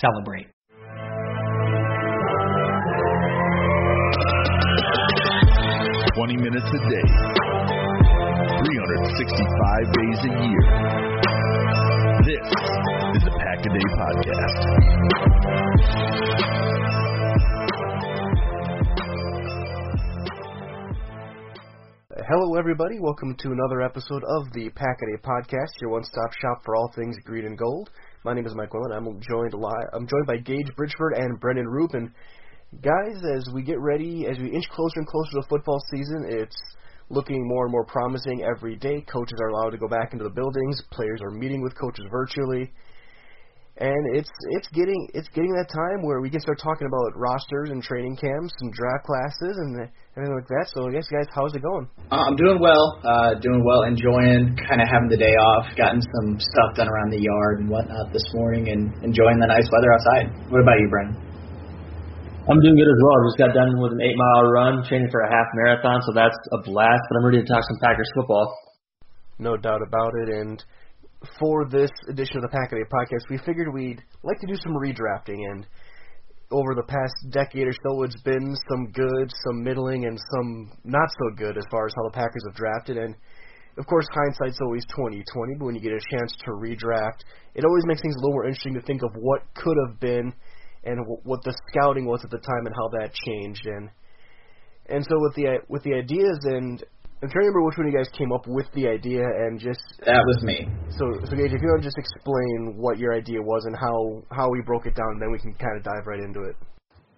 celebrate. Twenty minutes a day, 365 days a year. This is the Pack a Day Podcast. Hello, everybody. Welcome to another episode of the Pack a Day Podcast, your one-stop shop for all things green and gold. My name is Mike Willen. I'm joined live. I'm joined by Gage Bridgeford and Brendan Rubin. Guys, as we get ready, as we inch closer and closer to the football season, it's looking more and more promising every day. Coaches are allowed to go back into the buildings. Players are meeting with coaches virtually and it's it's getting it's getting that time where we can start talking about rosters and training camps and draft classes and everything like that. So, I guess, guys, how's it going? Uh, I'm doing well, uh, doing well, enjoying kind of having the day off, gotten some stuff done around the yard and whatnot this morning, and enjoying the nice weather outside. What about you, Brendan? I'm doing good as well. I Just got done with an eight mile run, training for a half marathon, so that's a blast. But I'm ready to talk some Packers football. No doubt about it, and for this edition of the Pack a Day podcast, we figured we'd like to do some redrafting. And over the past decade or so, it's been some good, some middling, and some not so good as far as how the Packers have drafted. And of course, hindsight's always 2020, but when you get a chance to redraft, it always makes things a little more interesting to think of what could have been and what the scouting was at the time and how that changed. And and so with the with the ideas and I'm trying to remember which one of you guys came up with the idea and just that was me. So, so Gage, if you want to just explain what your idea was and how how we broke it down, then we can kind of dive right into it.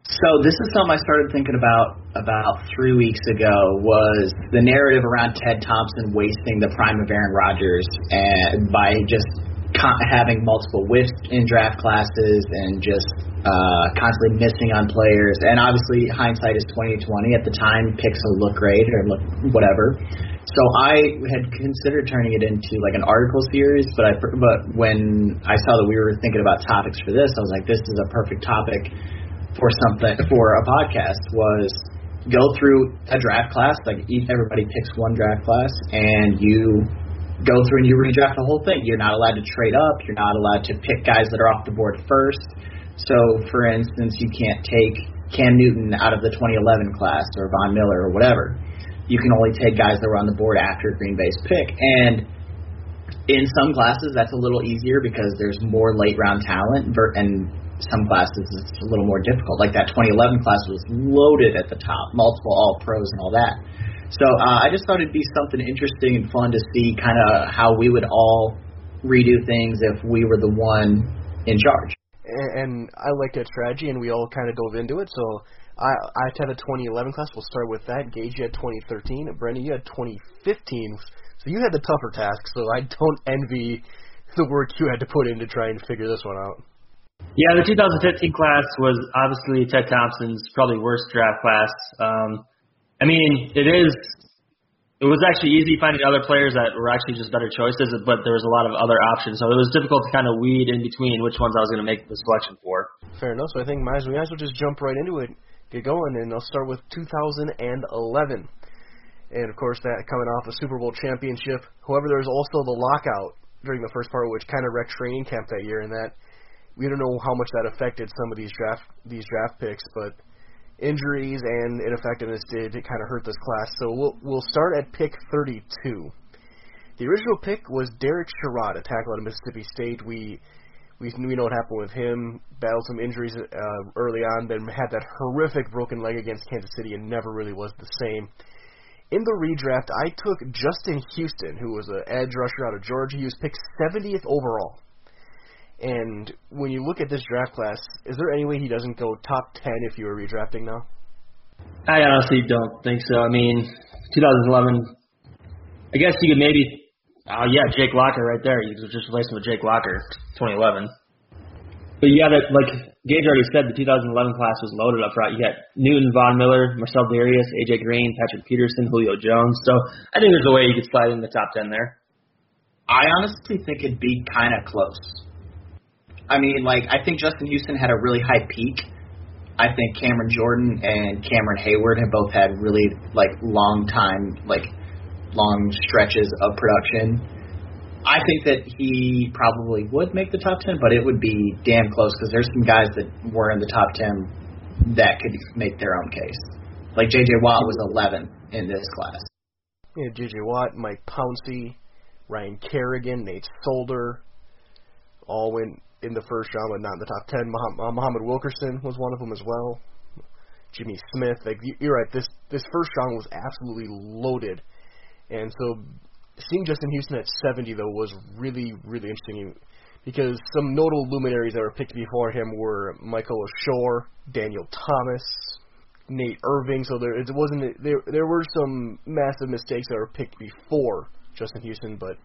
So this is something I started thinking about about three weeks ago. Was the narrative around Ted Thompson wasting the prime of Aaron Rodgers and by just having multiple whiffs in draft classes and just uh, constantly missing on players. And obviously, hindsight is 2020. At the time, picks will look great or look whatever. So I had considered turning it into like an article series, but I but when I saw that we were thinking about topics for this, I was like, this is a perfect topic for something for a podcast. Was go through a draft class, like everybody picks one draft class, and you go through and you redraft the whole thing. You're not allowed to trade up. You're not allowed to pick guys that are off the board first. So, for instance, you can't take Cam Newton out of the 2011 class or Von Miller or whatever. You can only take guys that were on the board after Green Bay's pick. And in some classes, that's a little easier because there's more late round talent, and some classes it's a little more difficult. Like that 2011 class was loaded at the top, multiple All Pros and all that. So uh, I just thought it'd be something interesting and fun to see kind of how we would all redo things if we were the one in charge. And, and I like that strategy, and we all kind of dove into it. So I I had a 2011 class. We'll start with that. Gage, you had 2013. Brendan, you had 2015. So you had the tougher task. So I don't envy the work you had to put in to try and figure this one out. Yeah, the 2015 class was obviously Ted Thompson's probably worst draft class. Um, I mean, it is. It was actually easy finding other players that were actually just better choices, but there was a lot of other options, so it was difficult to kind of weed in between which ones I was going to make the selection for. Fair enough. So I think might as, we might as well just jump right into it, get going, and I'll start with 2011. And of course, that coming off a Super Bowl championship. However, there was also the lockout during the first part, which kind of wrecked training camp that year, and that we don't know how much that affected some of these draft these draft picks, but injuries and ineffectiveness did kind of hurt this class. So we'll we'll start at pick 32. The original pick was Derek Sherrod, a tackle out of Mississippi State. We we we know what happened with him. Battled some injuries uh, early on, then had that horrific broken leg against Kansas City, and never really was the same. In the redraft, I took Justin Houston, who was an edge rusher out of Georgia. He was picked 70th overall. And when you look at this draft class, is there any way he doesn't go top 10 if you were redrafting now? I honestly don't think so. I mean, 2011. I guess you could maybe. Oh yeah, Jake Locker right there. You could just replace him with Jake Locker, 2011. But yeah, got it. Like Gage already said, the 2011 class was loaded up front. You got Newton, Von Miller, Marcel Dareus, AJ Green, Patrick Peterson, Julio Jones. So I think there's a way you could slide in the top 10 there. I honestly think it'd be kind of close. I mean, like I think Justin Houston had a really high peak. I think Cameron Jordan and Cameron Heyward have both had really like long time, like long stretches of production. I think that he probably would make the top ten, but it would be damn close because there's some guys that were in the top ten that could make their own case. Like J.J. Watt was 11 in this class. Yeah, J.J. Watt, Mike Pouncey, Ryan Kerrigan, Nate Solder, all went in the first round, but not in the top ten. Muhammad uh, Wilkerson was one of them as well. Jimmy Smith, like you're right. This this first round was absolutely loaded, and so seeing Justin Houston at 70 though was really really interesting because some notable luminaries that were picked before him were Mikel Leshoure, Daniel Thomas, Nate Irving. So there it wasn't there there were some massive mistakes that were picked before Justin Houston, but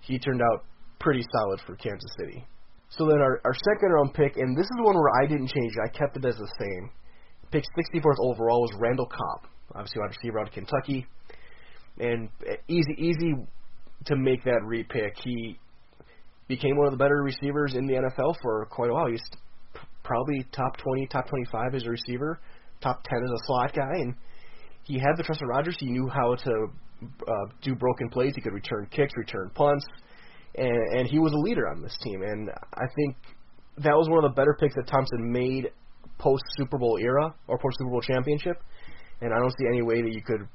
he turned out pretty solid for Kansas City. So then our, our second round pick, and this is one where I didn't change it. I kept it as the same. Pick 64th overall was Randall Cobb, obviously wide receiver out of Kentucky, and easy easy to make that repick. He became one of the better receivers in the NFL for quite a while. He's probably top 20, top 25 as a receiver, top 10 as a slot guy, and he had the trust of Rodgers. He knew how to uh, do broken plays. He could return kicks, return punts and, and he was a leader on this team. And I think that was one of the better picks that Thompson made post Super Bowl era or post Super Bowl championship. And I don't see any way that you could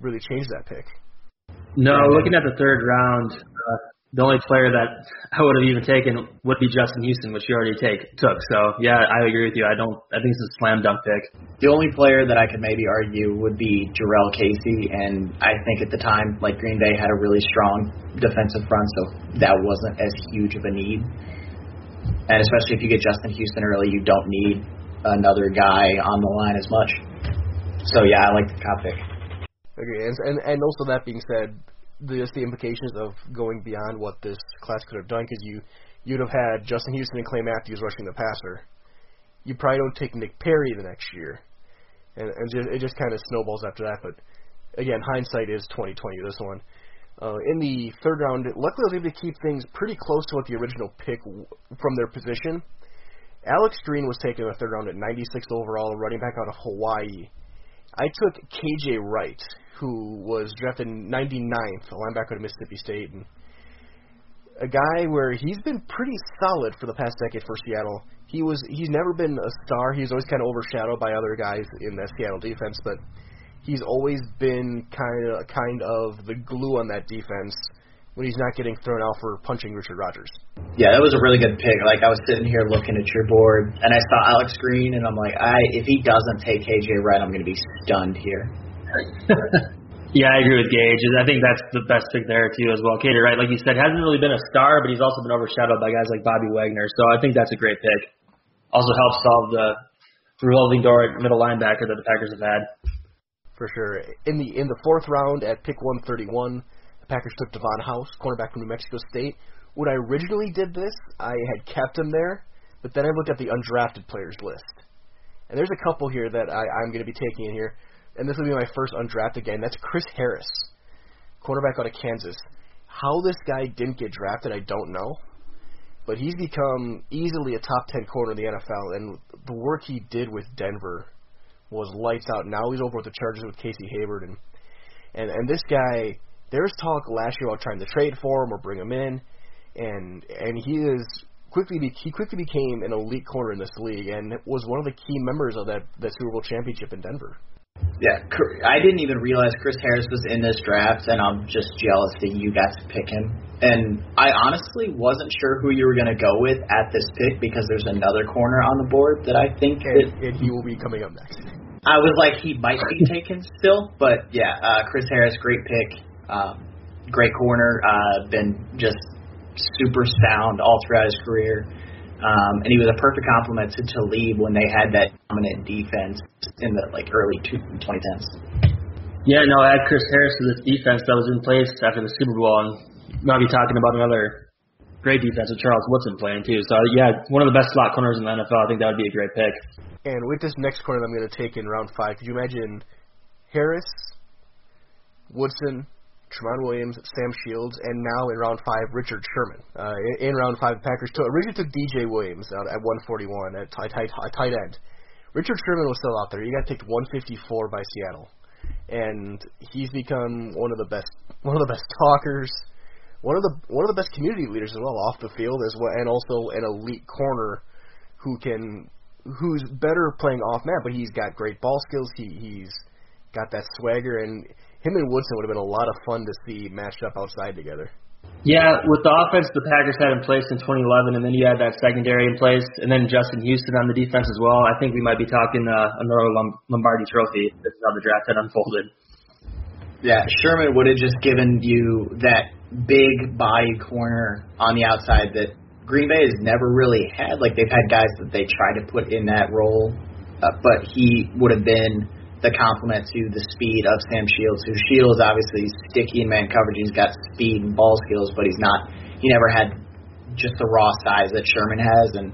really change that pick. No, looking at the third round, the only player that I would have even taken would be Justin Houston, which you already take took. So yeah, I agree with you. I don't. I think it's a slam dunk pick. The only player that I could maybe argue would be Jurrell Casey, and I think at the time, like Green Bay had a really strong defensive front, so that wasn't as huge of a need. And especially if you get Justin Houston early, you don't need another guy on the line as much. So yeah, I like the top pick. Okay, and and, and also that being said, just the implications of going beyond what this class could have done because you you'd have had Justin Houston and Clay Matthews rushing the passer. You probably don't take Nick Perry the next year, and, and just, it just kind of snowballs after that. But again, hindsight is 2020. This one. Uh, in the third round, luckily I was able to keep things pretty close to what the original pick w- from their position. Alex Green was taken in the third round at 96 overall, running back out of Hawaii. I took KJ Wright, who was drafted 99th, a linebacker at Mississippi State, and a guy where he's been pretty solid for the past decade for Seattle. He was he's never been a star. He's always kind of overshadowed by other guys in the Seattle defense, but he's always been kind of kind of the glue on that defense when he's not getting thrown out for punching Richard Rodgers. Yeah, that was a really good pick. Like I was sitting here looking at your board, and I saw Alex Green, and I'm like, I if he doesn't take KJ Wright, I'm going to be stunned here. Yeah, I agree with Gage. I think that's the best pick there too as well. KJ Wright? Like you said, hasn't really been a star, but he's also been overshadowed by guys like Bobby Wagner. So I think that's a great pick. Also helps solve the revolving door at middle linebacker that the Packers have had. For sure. In the in the fourth round at pick 131, the Packers took Davon House, cornerback from New Mexico State. When I originally did this, I had kept him there, but then I looked at the undrafted players list. And there's a couple here that I, I'm going to be taking in here and this will be my first undrafted game. That's Chris Harris, quarterback out of Kansas. How this guy didn't get drafted, I don't know. But he's become easily a top 10 corner in the NFL, and the work he did with Denver was lights out. Now he's over with the Chargers with Casey Hayward, and and and this guy, there's talk last year about trying to trade for him or bring him in, and and he is quickly be, he quickly became an elite corner in this league, and was one of the key members of that that Super Bowl championship in Denver. Yeah, I didn't even realize Chris Harris was in this draft, and I'm just jealous that you got to pick him. And I honestly wasn't sure who you were going to go with at this pick because there's another corner on the board that I think and, that, and he will be coming up next. I was like, he might be taken still, but yeah, uh, Chris Harris, great pick, um, great corner, uh, been just super sound all throughout his career. Um, and he was a perfect complement to Talib when they had that dominant defense in the like early two, 2010s. Yeah, no, I had Chris Harris to this defense that was in place after the Super Bowl, and now be talking about another great defense with Charles Woodson playing too. So yeah, one of the best slot corners in the NFL. I think that would be a great pick. And with this next corner I'm going to take in round five, could you imagine Harris, Woodson, Tramon Williams, Sam Shields, and now in round five, Richard Sherman. Uh, in, in round five, the Packers took, originally took DJ Williams out at 141 at tight, tight, tight end. Richard Sherman was still out there. He got picked 154 by Seattle, and he's become one of the best, one of the best talkers, one of the one of the best community leaders as well off the field as well, and also an elite corner who can, who's better playing off man, but he's got great ball skills. He he's got that swagger and him and Woodson would have been a lot of fun to see matched up outside together. Yeah, with the offense the Packers had in place in 2011, and then you had that secondary in place, and then Justin Houston on the defense as well. I think we might be talking uh, another Lombardi Trophy. This is how the draft had unfolded. Yeah, Sherman would have just given you that big body corner on the outside that Green Bay has never really had. Like they've had guys that they try to put in that role, uh, but he would have been the complement to the speed of Sam Shields, who Shields obviously sticky in man coverage. He's got speed and ball skills, but he's not. He never had just the raw size that Sherman has, and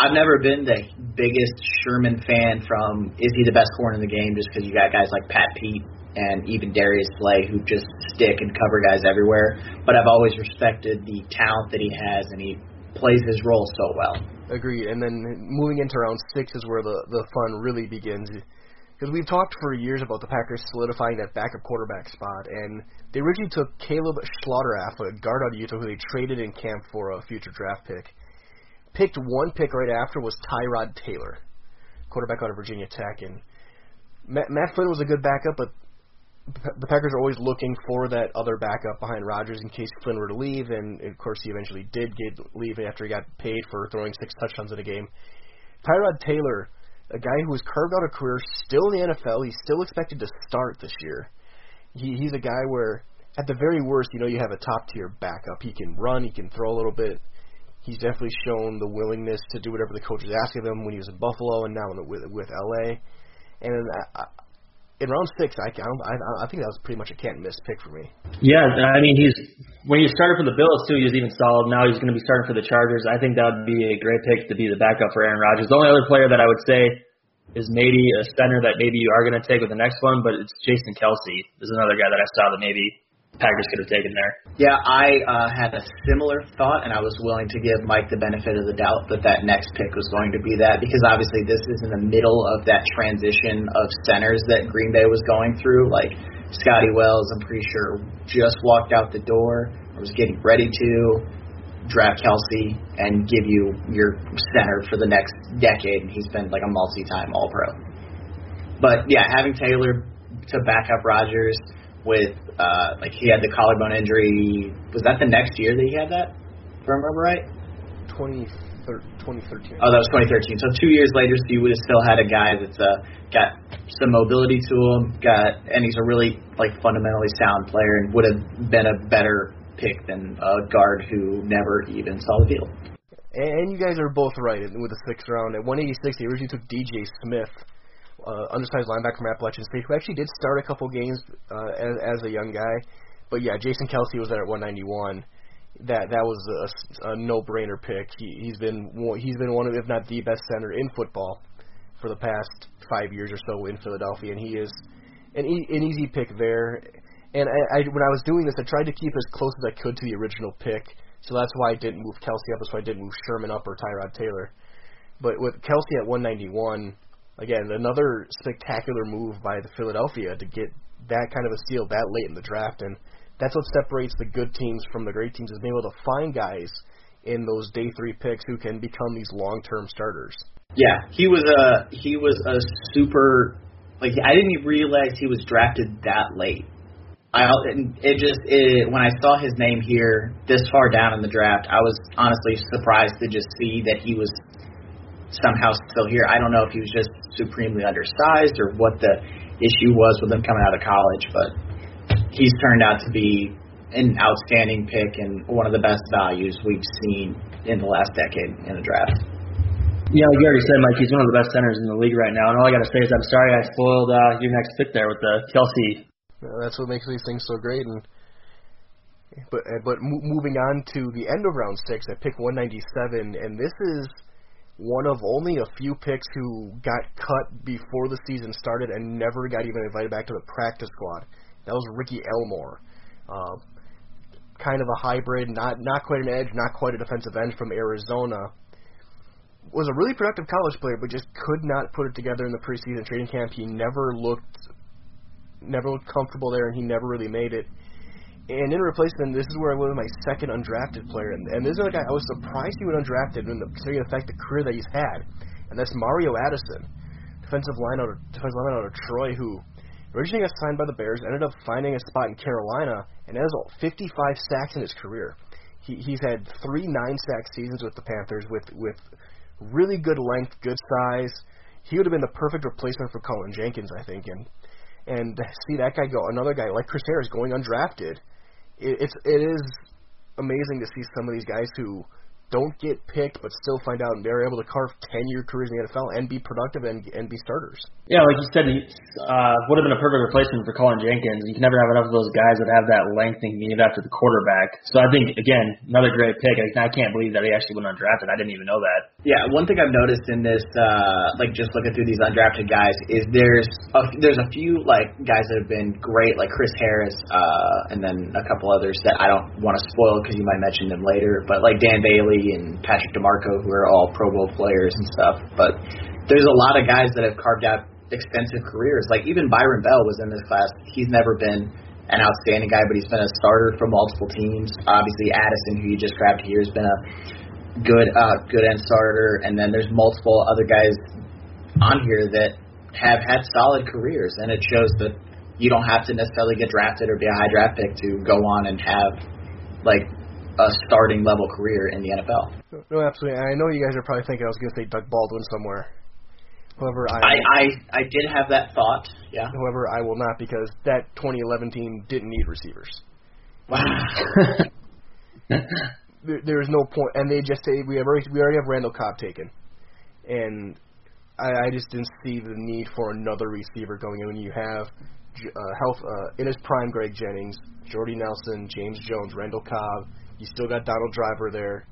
I've never been the biggest Sherman fan. From is he the best corner in the game? Just because you got guys like Pat Pete and even Darius Slay who just stick and cover guys everywhere. But I've always respected the talent that he has, and he plays his role so well. Agreed. And then moving into round six is where the the fun really begins because we've talked for years about the Packers solidifying that backup quarterback spot, and they originally took Caleb Schlauderaff, a guard out of Utah, who they traded in camp for a future draft pick. Picked one pick right after was Tyrod Taylor, quarterback out of Virginia Tech, and Matt, Matt Flynn was a good backup, but the Packers are always looking for that other backup behind Rodgers in case Flynn were to leave, and of course he eventually did get leave after he got paid for throwing six touchdowns in a game. Tyrod Taylor a guy who has carved out a career still in the NFL. He's still expected to start this year. He, he's a guy where, at the very worst, you know, you have a top tier backup. He can run, he can throw a little bit. He's definitely shown the willingness to do whatever the coaches ask of him when he was in Buffalo and now in the, with with LA. And I, in round six, I, I, I think that was pretty much a can't miss pick for me. Yeah, I mean he's when he started for the Bills too, he was even solid. Now he's going to be starting for the Chargers. I think that would be a great pick to be the backup for Aaron Rodgers. The only other player that I would say is maybe a center that maybe you are going to take with the next one, but it's Jason Kelce There's another guy that I saw that maybe Packers could have taken there. Yeah, I uh, had a similar thought, and I was willing to give Mike the benefit of the doubt that that next pick was going to be that because obviously this is in the middle of that transition of centers that Green Bay was going through. Like Scotty Wells, I'm pretty sure just walked out the door or was getting ready to draft Kelce and give you your center for the next decade, and he's been like a multi-time All-Pro. But yeah, having Taylor to back up Rodgers with uh, like he had the collarbone injury. Was that the next year that he had that? If I remember right. Twenty. 2013. Oh, that was 2013. So two years later, so you would have still had a guy that's uh, got some mobility to him, got, and he's a really like fundamentally sound player, and would have been a better pick than a guard who never even saw the field. And you guys are both right with the sixth round. At 186, they originally took DJ Smith, uh, undersized linebacker from Appalachian State, who actually did start a couple games uh, as, as a young guy. But yeah, Jason Kelce was there at 191. That that was a, a no-brainer pick. He, he's been he's been one of, if not the best center in football for the past five years or so in Philadelphia, and he is an, e- an easy pick there. And I, I, when I was doing this, I tried to keep as close as I could to the original pick, so that's why I didn't move Kelce up. That's why I didn't move Sherman up or Tyrod Taylor. But with Kelce at 191, again, another spectacular move by the Philadelphia to get that kind of a steal that late in the draft, and that's what separates the good teams from the great teams is being able to find guys in those day three picks who can become these long term starters. Yeah, he was a he was a super like I didn't even realize he was drafted that late. I it just it, when I saw his name here this far down in the draft, I was honestly surprised to just see that he was somehow still here. I don't know if he was just supremely undersized or what the issue was with him coming out of college, but he's turned out to be an outstanding pick and one of the best values we've seen in the last decade in the draft. Yeah, like you already said, Mike, he's one of the best centers in the league right now. And all I got to say is I'm sorry I spoiled uh, your next pick there with the Kelce. that's what makes these things so great. And but uh, but moving on to the end of round six at pick 197, and this is one of only a few picks who got cut before the season started and never got even invited back to the practice squad. That was Ricky Elmore. Uh, kind of a hybrid, not not quite an edge, not quite a defensive end from Arizona. Was a really productive college player, but just could not put it together in the preseason training camp. He never looked never looked comfortable there, and he never really made it. And in replacement, this is where I went with my second undrafted player, and, and this is a guy I was surprised he went undrafted, in the, considering the fact the career that he's had, and that's Mario Addison, defensive line out of defensive line out of Troy, who Originally got signed by the Bears, ended up finding a spot in Carolina, and has 55 sacks in his career. He, he's had three nine-sack seasons with the Panthers, with with really good length, good size. He would have been the perfect replacement for Cullen Jenkins, I think. And and see that guy go, another guy like Chris Harris going undrafted. It, it's it is amazing to see some of these guys who don't get picked but still find out and they're able to carve 10 year careers in the NFL and be productive and, and be starters. Yeah, like you said, uh, would have been a perfect replacement for Cullen Jenkins. You can never have enough of those guys that have that length and need after the quarterback. So I think, again, another great pick. I, I can't believe that he actually went undrafted. I didn't even know that. Yeah, one thing I've noticed in this, uh, like just looking through these undrafted guys, is there's a, there's a few like guys that have been great, like Chris Harris, uh, and then a couple others that I don't want to spoil because you might mention them later, but like Dan Bailey and Patrick DiMarco, who are all Pro Bowl players and stuff. But there's a lot of guys that have carved out extensive careers. Like even Byron Bell was in this class. He's never been an outstanding guy, but he's been a starter for multiple teams. Obviously, Addison, who you just grabbed here, has been a good uh, good end starter. And then there's multiple other guys on here that have had solid careers, and it shows that you don't have to necessarily get drafted or be a high draft pick to go on and have like a starting level career in the NFL. No, absolutely. And I know you guys are probably thinking I was going to say Doug Baldwin somewhere. However, I, I, I I did have that thought. Yeah. However, I will not because that 2011 team didn't need receivers. Wow. there, there is no point, and they just say we have already, we already have Randall Cobb taken, and I, I just didn't see the need for another receiver going in when you have uh, health uh, in his prime Greg Jennings, Jordy Nelson, James Jones, Randall Cobb. You still got Donald Driver there,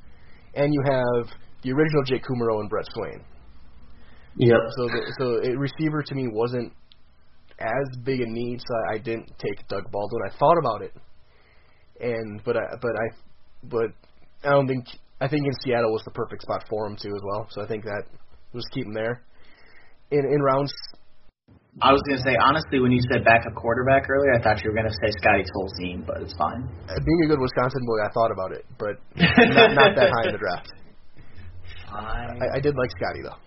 and you have the original Jake Kumerow and Brett Swain. Yep. So the, so a receiver to me wasn't as big a need, so I didn't take Doug Baldwin. I thought about it, and but I but I but I don't think I think in Seattle was the perfect spot for him too as well. So I think that was keep him there. In in rounds. I was gonna say honestly, when you said backup quarterback earlier, I thought you were gonna say Scotty Tolzien, but it's fine. Being a good Wisconsin boy, I thought about it, but not, not that high in the draft. Fine. I, I did like Scotty though.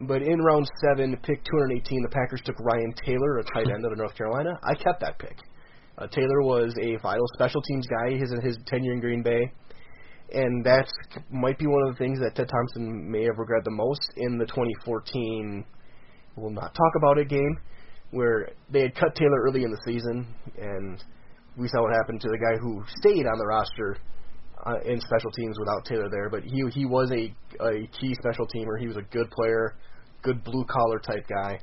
But in round seven, pick 218, the Packers took Ryan Taylor, a tight end out of North Carolina. I kept that pick. Uh, Taylor was a vital special teams guy his his tenure in Green Bay, and that might be one of the things that Ted Thompson may have regretted the most in the 2014. We'll not talk about it game where they had cut Taylor early in the season, and we saw what happened to the guy who stayed on the roster uh, in special teams without Taylor there. But he he was a a key special teamer. He was a good player, good blue collar type guy.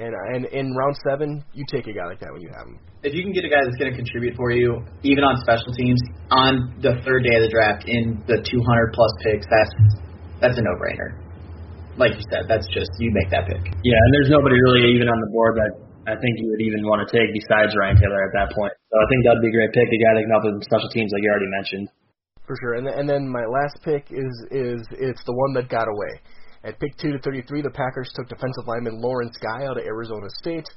And uh, and in round seven, you take a guy like that when you have him. If you can get a guy that's going to contribute for you, even on special teams, on the third day of the draft in the 200 plus picks, that's that's a no-brainer. Like you said, that's just you make that pick. Yeah, and there's nobody really even on the board that I think you would even want to take besides Ryan Taylor at that point. So I think that'd be a great pick, a guy that can help with special teams, like you already mentioned. For sure, and and then my last pick is is it's the one that got away. At pick 2 to 33, the Packers took defensive lineman Lawrence Guy out of Arizona State.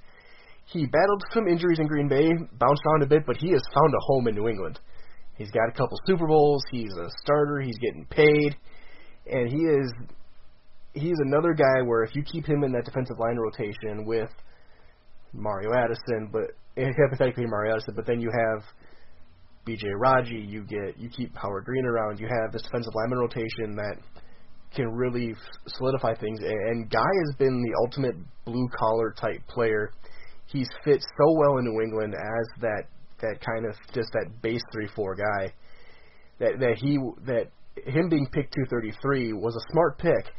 He battled some injuries in Green Bay, bounced around a bit, but he has found a home in New England. He's got a couple Super Bowls. He's a starter. He's getting paid, and he is he's another guy where if you keep him in that defensive line rotation with Mario Addison, but eh, hypothetically Mario Addison, but then you have B.J. Raji, you get you keep Howard Green around, you have this defensive lineman rotation that can really solidify things. And Guy has been the ultimate blue collar type player. He's fit so well in New England as that that kind of just that base three four guy. That that he that him being picked 233 was a smart pick.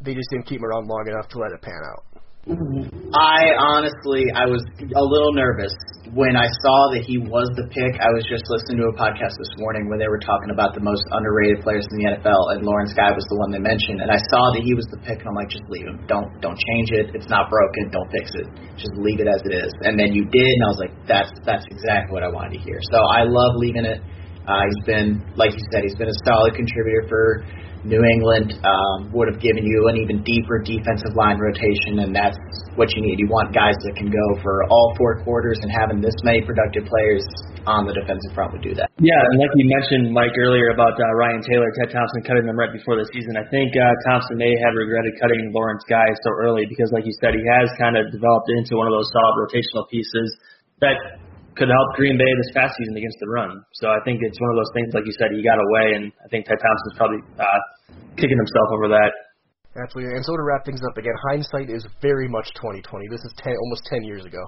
They just didn't keep him around long enough to let it pan out. I honestly, I was a little nervous when I saw that he was the pick. I was just listening to a podcast this morning where they were talking about the most underrated players in the NFL, and Lawrence Guy was the one they mentioned. And I saw that he was the pick, and I'm like, just leave him. Don't don't change it. It's not broken. Don't fix it. Just leave it as it is. And then you did, and I was like, that's that's exactly what I wanted to hear. So I love leaving it. Uh, he's been, like you said, he's been a solid contributor for New England um, would have given you an even deeper defensive line rotation, and that's what you need. You want guys that can go for all four quarters, and having this many productive players on the defensive front would do that. Yeah, and like you mentioned, Mike, earlier about uh, Ryan Taylor, Ted Thompson cutting them right before the season, I think uh, Thompson may have regretted cutting Lawrence Guy so early because, like you said, he has kind of developed into one of those solid rotational pieces that could help Green Bay this past season against the run. So I think it's one of those things, like you said, he got away, and I think Ted Thompson's probably uh, kicking himself over that. Absolutely. And so to wrap things up again, hindsight is very much 2020. This is 10, almost 10 years ago.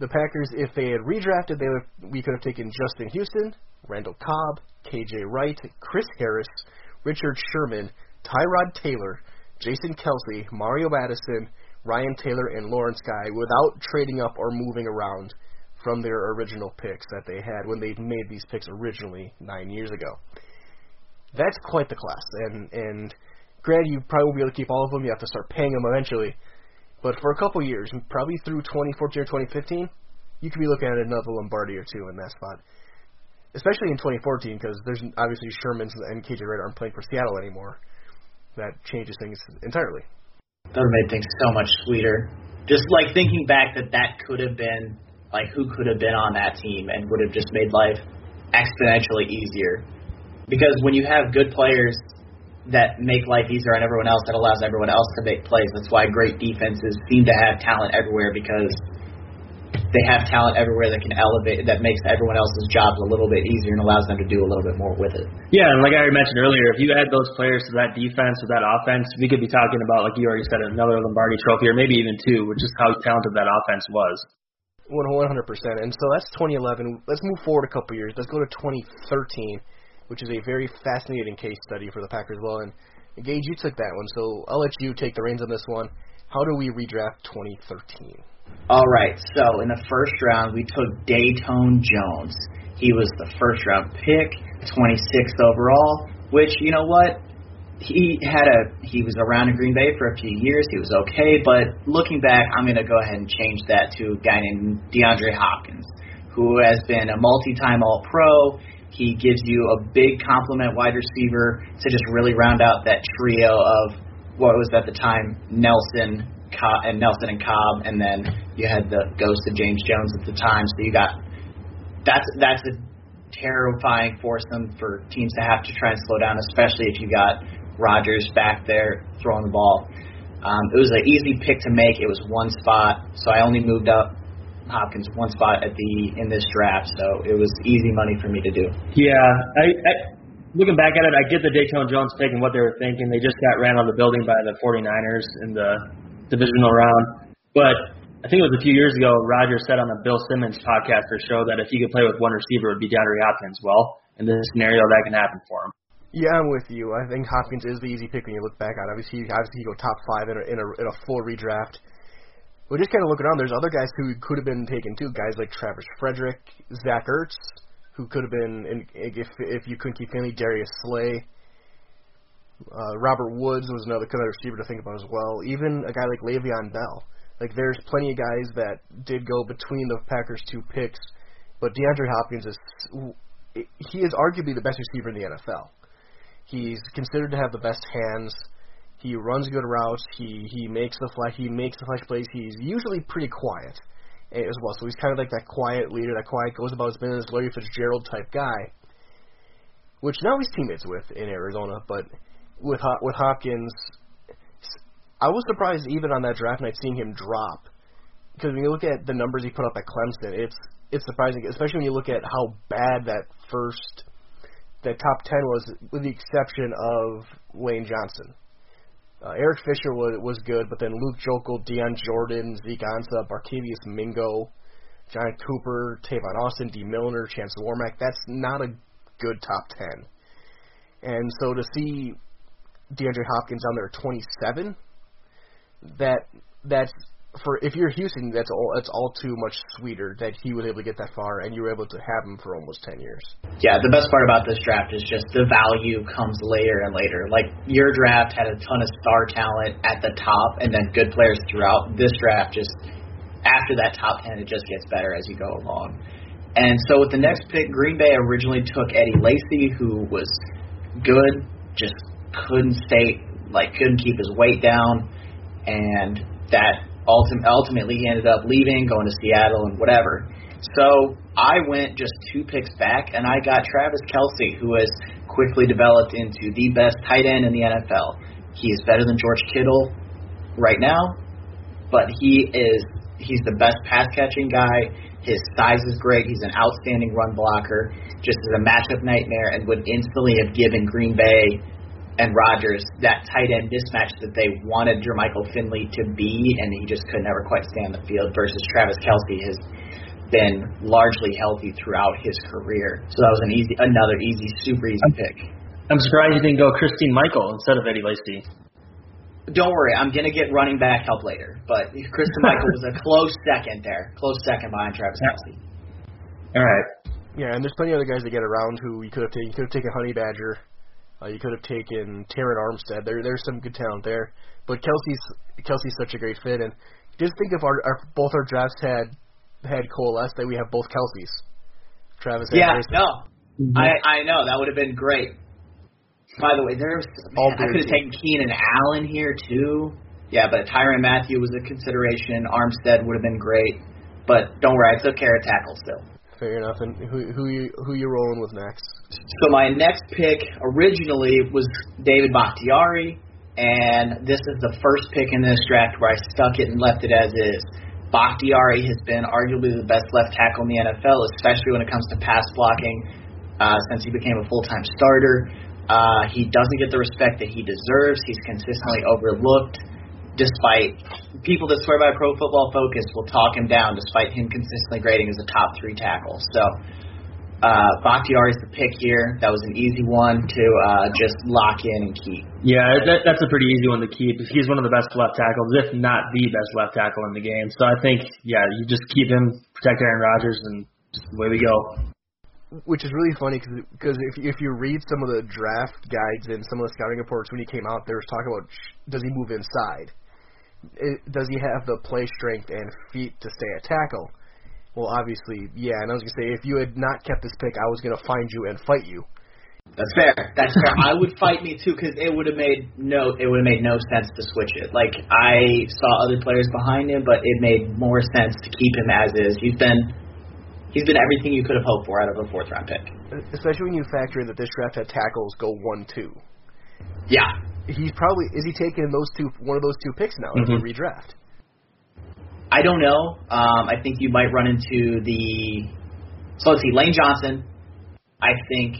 The Packers, if they had redrafted, they would, we could have taken Justin Houston, Randall Cobb, KJ Wright, Chris Harris, Richard Sherman, Tyrod Taylor, Jason Kelce, Mario Addison, Ryan Taylor, and Lawrence Guy without trading up or moving around from their original picks that they had when they made these picks originally nine years ago. That's quite the class, and and granted, you probably won't be able to keep all of them. You have to start paying them eventually. But for a couple years, probably through 2014 or 2015, you could be looking at another Lombardi or two in that spot. Especially in 2014, because there's obviously Sherman's and KJ Wright aren't playing for Seattle anymore. That changes things entirely. That would have made things so much sweeter. Just like thinking back that that could have been like who could have been on that team and would have just made life exponentially easier. Because when you have good players that make life easier on everyone else, that allows everyone else to make plays. That's why great defenses seem to have talent everywhere because they have talent everywhere that can elevate, that makes everyone else's jobs a little bit easier and allows them to do a little bit more with it. Yeah, and like I mentioned earlier, if you add those players to that defense, to that offense, we could be talking about, like you already said, another Lombardi trophy or maybe even two, which is how talented that offense was. One hundred percent. And so that's 2011. Let's move forward a couple years. Let's go to 2013, which is a very fascinating case study for the Packers. Well, and Gage, you took that one, so I'll let you take the reins on this one. How do we redraft 2013? All right. So in the first round, we took Datone Jones. He was the first round pick, 26th overall. Which you know what? He had a he was around in Green Bay for a few years. He was okay, but looking back, I'm going to go ahead and change that to a guy named DeAndre Hopkins, who has been a multi-time All-Pro. He gives you a big compliment wide receiver to just really round out that trio of what was at the time Nelson Cobb, and Nelson and Cobb, and then you had the ghost of James Jones at the time. So you got that's that's a terrifying foursome for teams to have to try and slow down, especially if you got Rodgers back there throwing the ball. Um, it was an easy pick to make. It was one spot, so I only moved up Hopkins one spot at the in this draft, so it was easy money for me to do. Yeah, I, I looking back at it, I get the Datone Jones pick and what they were thinking. They just got ran of the building by the 49ers in the divisional round. But I think it was a few years ago, Rodgers said on the Bill Simmons podcast or show that if he could play with one receiver, it would be DeAndre Hopkins. Well, in this scenario, that can happen for him. Yeah, I'm with you. I think Hopkins is the easy pick when you look back on. Obviously, obviously he go top five in a, in a, in a full redraft. But just kind of looking around, there's other guys who could have been taken too. Guys like Travis Frederick, Zach Ertz, who could have been in, if if you couldn't keep Finley, Darius Slay. Uh, Robert Woods was another another receiver to think about as well. Even a guy like Le'Veon Bell. Like there's plenty of guys that did go between the Packers' two picks, but DeAndre Hopkins is he is arguably the best receiver in the NFL. He's considered to have the best hands. He runs good routes. He he makes the flash. He makes the flash plays. He's usually pretty quiet eh, as well. So he's kind of like that quiet leader, that quiet goes about his business, Larry Fitzgerald type guy, which now he's teammates with in Arizona. But with with Hopkins, I was surprised even on that draft night seeing him drop because when you look at the numbers he put up at Clemson, it's it's surprising, especially when you look at how bad that first that top ten was, with the exception of Lane Johnson. Uh, Eric Fisher was was good, but then Luke Joeckel, Dion Jordan, Zeke Ansah, Barkevious Mingo, John Cooper, Tavon Austin, Dee Milliner, Chance Warmack, that's not a good top ten. And so to see DeAndre Hopkins down there at 27, that that's for if you're Houston, that's all that's all too much sweeter that he was able to get that far, and you were able to have him for almost ten years. Yeah, the best part about this draft is just the value comes later and later. Like your draft had a ton of star talent at the top, and then good players throughout. This draft just after that top ten, it just gets better as you go along. And so with the next pick, Green Bay originally took Eddie Lacy, who was good, just couldn't stay, like couldn't keep his weight down, and that ultimately he ended up leaving, going to Seattle and whatever. So I went just two picks back, and I got Travis Kelce, who has quickly developed into the best tight end in the NFL. He is better than George Kittle right now, but he is he's the best pass catching guy. His size is great. He's an outstanding run blocker. Just as a matchup nightmare, and would instantly have given Green Bay and Rodgers that tight end mismatch that they wanted Jermichael Finley to be, and he just could never quite stay on the field. Versus Travis Kelce has been largely healthy throughout his career, so that was an easy, another easy, super easy pick. I'm surprised you didn't go Christine Michael instead of Eddie Lacy. Don't worry, I'm gonna get running back help later, but Christine Michael was a close second there, close second behind Travis Kelce. All right. Yeah, and there's plenty of other guys to get around who you could have taken. You could have taken Honey Badger. Uh, you could have taken Terron Armstead. There, there's some good talent there. But Kelsey's Kelce's such a great fit, and just think if our, our both our drafts had had coalesced that we have both Kelces, Travis. Yeah, no, mm-hmm. I I know that would have been great. By the way, there's man, I could have taken Keenan Allen here too. Yeah, but Tyrann Mathieu was a consideration. Armstead would have been great, but don't worry, I took care of tackle still. Fair enough. And who who you who you rolling with next? So my next pick originally was David Bakhtiari, and this is the first pick in this draft where I stuck it and left it as is. Bakhtiari has been arguably the best left tackle in the NFL, especially when it comes to pass blocking. Uh, since he became a full-time starter, uh, he doesn't get the respect that he deserves. He's consistently overlooked despite people that swear by Pro Football Focus will talk him down, despite him consistently grading as a top three tackle. So uh, Bakhtiari is the pick here. That was an easy one to uh, just lock in and keep. Yeah, that, that's a pretty easy one to keep. He's one of the best left tackles, if not the best left tackle in the game. So I think, yeah, you just keep him, protect Aaron Rodgers, and just away we go. Which is really funny because if if you read some of the draft guides and some of the scouting reports when he came out, there was talk about does he move inside? It, does he have the play strength and feet to stay at tackle? Well, obviously, yeah. And I was gonna say, if you had not kept this pick, I was gonna find you and fight you. That's fair. That's fair. I would fight me too because it would have made no it would have made no sense to switch it. Like I saw other players behind him, but it made more sense to keep him as is. He's been he's been everything you could have hoped for out of a fourth round pick. Especially when you factor in that this draft had tackles go one two. Yeah, he's probably is he taking those two one of those two picks now mm-hmm. in the redraft? I don't know. Um, I think you might run into the so let's see, Lane Johnson. I think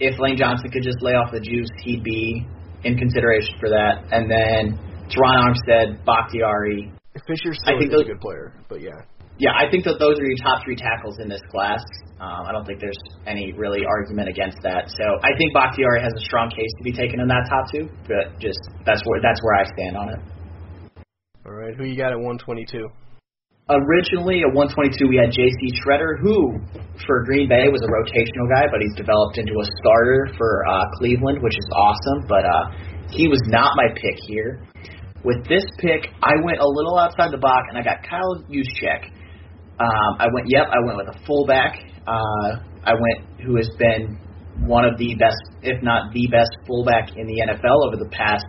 if Lane Johnson could just lay off the juice, he'd be in consideration for that. And then Terron Armstead, Bakhtiari. Fisher still I think those- a good player, but yeah. Yeah, I think that those are your top three tackles in this class. Um, I don't think there's any really argument against that. So I think Bakhtiari has a strong case to be taken in that top two, but just that's where that's where I stand on it. All right, who you got at 122? Originally at 122, we had J.C. Shredder, who for Green Bay was a rotational guy, but he's developed into a starter for uh, Cleveland, which is awesome. But uh, he was not my pick here. With this pick, I went a little outside the box, and I got Kyle Juszczyk. Um, I went, yep, I went with a fullback. Uh, I went who has been one of the best, if not the best, fullback in the NFL over the past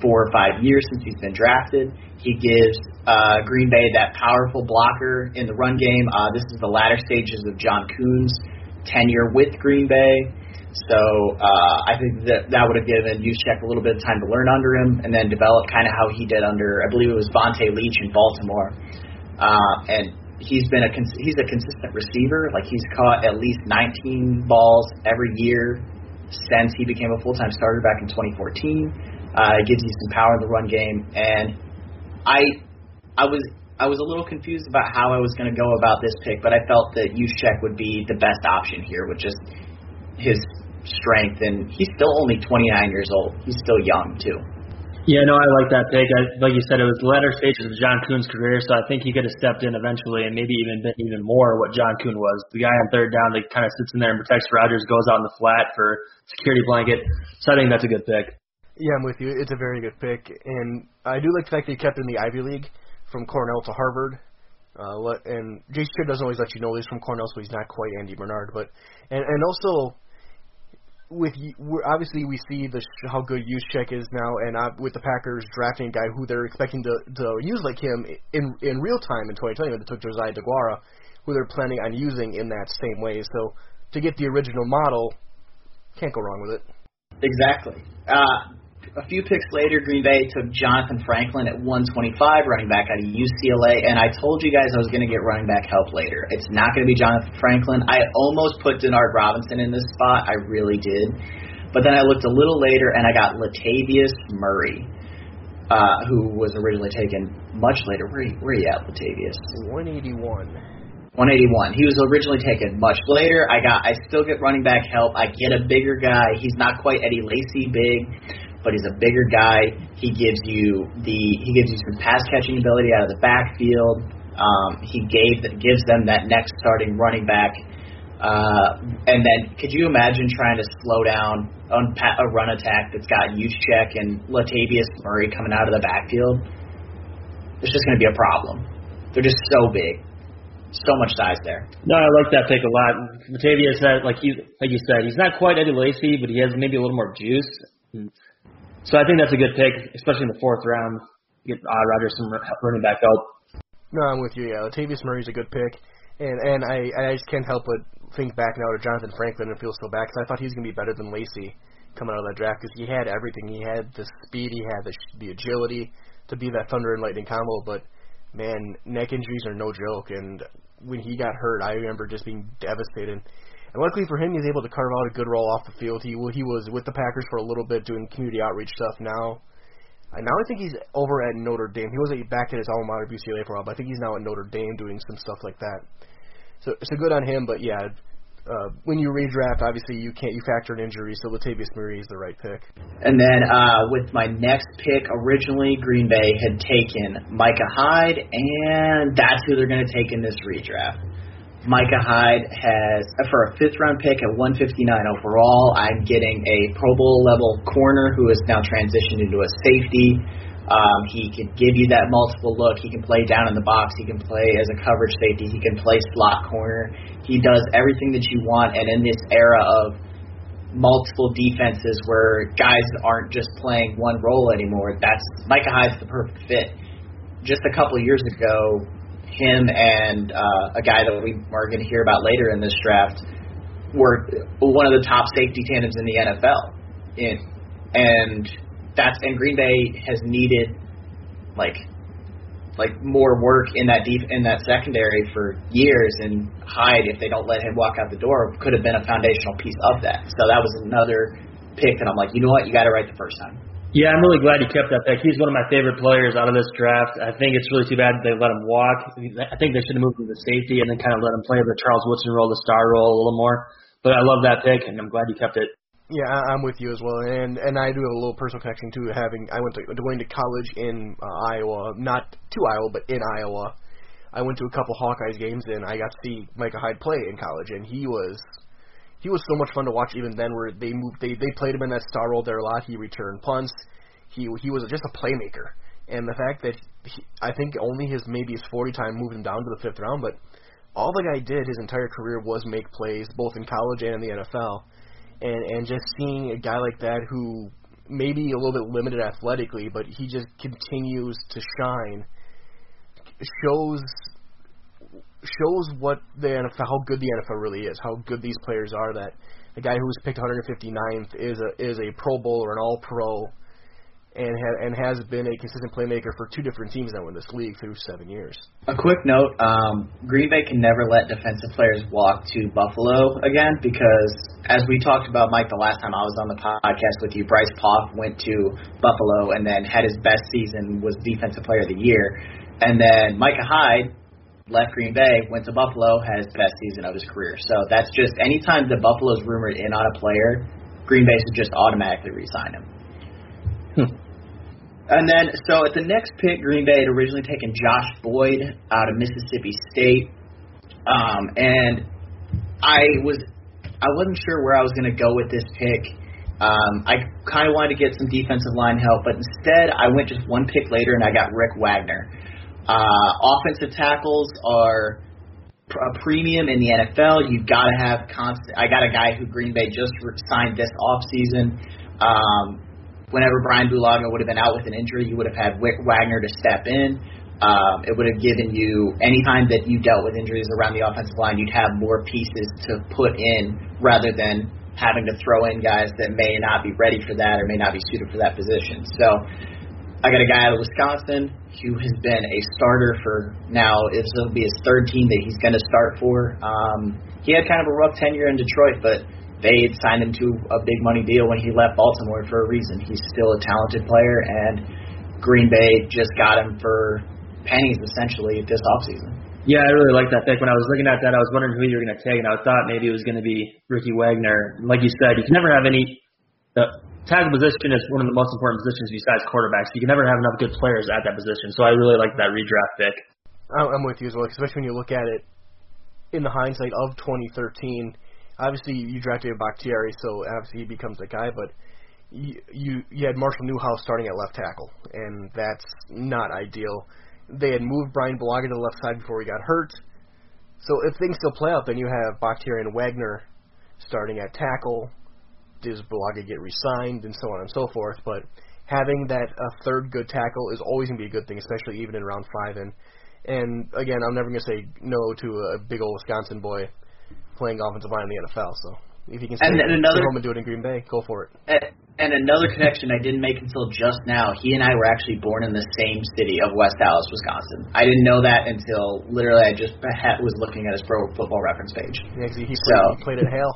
four or five years since he's been drafted. He gives uh, Green Bay that powerful blocker in the run game. Uh, this is the latter stages of John Kuhn's tenure with Green Bay. So uh, I think that that would have given Juszczyk a little bit of time to learn under him and then develop kind of how he did under, I believe it was Vonta Leach in Baltimore. Uh, and he's been a cons- he's a consistent receiver. Like he's caught at least 19 balls every year since he became a full time starter back in 2014. Uh, it gives you some power in the run game, and I I was I was a little confused about how I was going to go about this pick, but I felt that Juszczyk would be the best option here with just his strength, and he's still only 29 years old. He's still young too. Yeah, no, I like that pick. I, like you said, it was the latter stages of John Kuhn's career, so I think he could have stepped in eventually and maybe even been even more what John Kuhn was. The guy on third down that kind of sits in there and protects Rodgers, goes out in the flat for security blanket. So I think that's a good pick. Yeah, I'm with you. It's a very good pick, and I do like the fact that he kept in the Ivy League from Cornell to Harvard. Uh, and J.C. Tretter doesn't always let you know he's from Cornell, so he's not quite Andy Bernard. But and and also with obviously we see the how good Juszczyk is now, and uh, with the Packers drafting a guy who they're expecting to to use like him in in real time in 2020 when they took Josiah Deguara, who they're planning on using in that same way. So to get the original model, can't go wrong with it. Exactly. Uh, a few picks later, Green Bay took Jonathan Franklin at 125, running back out of UCLA, and I told you guys I was going to get running back help later. It's not going to be Jonathan Franklin. I almost put Denard Robinson in this spot. I really did. But then I looked a little later, and I got Latavius Murray, uh, who was originally taken much later. Where, where are you at, Latavius? 181. 181. He was originally taken much later. I got I still get running back help. I get a bigger guy. He's not quite Eddie Lacy big, but he's a bigger guy. He gives you the he gives you some pass catching ability out of the backfield. Um, he gave gives them that next starting running back. Uh, and then, could you imagine trying to slow down on a run attack that's got Juszczyk and Latavius Murray coming out of the backfield? It's just going to be a problem. They're just so big so much size there. No, I like that pick a lot. Latavius, had, like he, like you said, he's not quite Eddie Lacy, but he has maybe a little more juice. So I think that's a good pick, especially in the fourth round. Get uh, Rodgers some running back help. No, I'm with you. Yeah, Latavius Murray's a good pick, and and I I just can't help but think back now to Jonathan Franklin and feel so bad because I thought he was gonna be better than Lacy coming out of that draft because he had everything. He had the speed, he had the the agility to be that thunder and lightning combo, but man, neck injuries are no joke. And when he got hurt, I remember just being devastated. And luckily for him, he was able to carve out a good role off the field. He he was with the Packers for a little bit doing community outreach stuff. Now, and now I think he's over at Notre Dame. He was back at his alma mater, UCLA, for a while, but I think he's now at Notre Dame doing some stuff like that. So so good on him. But yeah, uh, when you redraft, obviously you can't you factor in injuries. So Latavius Murray is the right pick. And then uh, with my next pick, originally Green Bay had taken Micah Hyde, and that's who they're going to take in this redraft. Micah Hyde has, for a fifth round pick at 159 overall, I'm getting a Pro Bowl level corner who has now transitioned into a safety. Um, he can give you that multiple look. He can play down in the box. He can play as a coverage safety. He can play slot corner. He does everything that you want. And in this era of multiple defenses where guys aren't just playing one role anymore, that's Micah Hyde's the perfect fit. Just a couple years ago, him and uh, a guy that we are going to hear about later in this draft were one of the top safety tandems in the NFL. In, and that's and Green Bay has needed like like more work in that deep in that secondary for years, and Hyde, if they don't let him walk out the door, could have been a foundational piece of that. So that was another pick that I'm like, you know what, you got it right the first time. Yeah, I'm really glad he kept that pick. He's one of my favorite players out of this draft. I think it's really too bad they let him walk. I think they should have moved him to safety and then kind of let him play the Charles Woodson role, the star role a little more. But I love that pick, and I'm glad he kept it. Yeah, I'm with you as well, and and I do have a little personal connection to having. I went to going to college in uh, Iowa, not to Iowa, but in Iowa. I went to a couple Hawkeyes games, and I got to see Micah Hyde play in college, and he was he was so much fun to watch. Even then, where they moved, they they played him in that star role there a lot. He returned punts. He he was just a playmaker, and the fact that he, I think only his maybe his 40 time moved him down to the fifth round, but all the guy did his entire career was make plays, both in college and in the NFL and and just seeing a guy like that who maybe a little bit limited athletically, but he just continues to shine shows shows what the NFL how good the NFL really is, how good these players are. That a guy who was picked 159th is a is a Pro Bowl or an All Pro, and ha- and has been a consistent playmaker for two different teams now in this league through seven years. A quick note: um, Green Bay can never let defensive players walk to Buffalo again because, as we talked about, Mike, the last time I was on the podcast with you, Bryce Paup went to Buffalo and then had his best season, was Defensive Player of the Year, and then Micah Hyde left Green Bay, went to Buffalo, had his best season of his career. So that's just anytime the Buffalo's rumored in on a player, Green Bay should just automatically re-sign him. And then, so at the next pick, Green Bay had originally taken Josh Boyd out of Mississippi State, um, and I was I wasn't sure where I was going to go with this pick. Um, I kind of wanted to get some defensive line help, but instead I went just one pick later and I got Rick Wagner. Uh, offensive tackles are a premium in the NFL. You've got to have constant. I got a guy who Green Bay just signed this offseason. Um, whenever Brian Bulaga would have been out with an injury, you would have had Rick Wagner to step in. Um, it would have given you any time that you dealt with injuries around the offensive line, you'd have more pieces to put in rather than having to throw in guys that may not be ready for that or may not be suited for that position. So I got a guy out of Wisconsin who has been a starter for now. Will be his third team that he's going to start for. Um, he had kind of a rough tenure in Detroit, but they had signed him to a big money deal when he left Baltimore for a reason. He's still a talented player, and Green Bay just got him for pennies essentially this offseason. Yeah, I really like that pick. When I was looking at that, I was wondering who you were going to take, and I thought maybe it was going to be Ricky Wagner. Like you said, you can never have any. The tackle position is one of the most important positions besides quarterbacks. You can never have enough good players at that position. So I really like that redraft pick. I'm with you as well, especially when you look at it in the hindsight of 2013. Obviously, you drafted Bakhtiari, so obviously he becomes the guy. But you, you had Marshall Newhouse starting at left tackle, and that's not ideal. They had moved Brian Bulaga to the left side before he got hurt. So if things still play out, then you have Bakhtiari and Wagner starting at tackle. Does Bulaga get re-signed and so on and so forth? But having that a third good tackle is always going to be a good thing, especially even in round five. And and again, I'm never going to say no to a big old Wisconsin boy playing offensive line in the NFL. So if you can stay, And stay another- home and do it in Green Bay, go for it. And- And another connection I didn't make until just now. He and I were actually born in the same city of West Allis, Wisconsin. I didn't know that until literally I just was looking at his pro football reference page. Yeah, he, he, So- he played at Hale.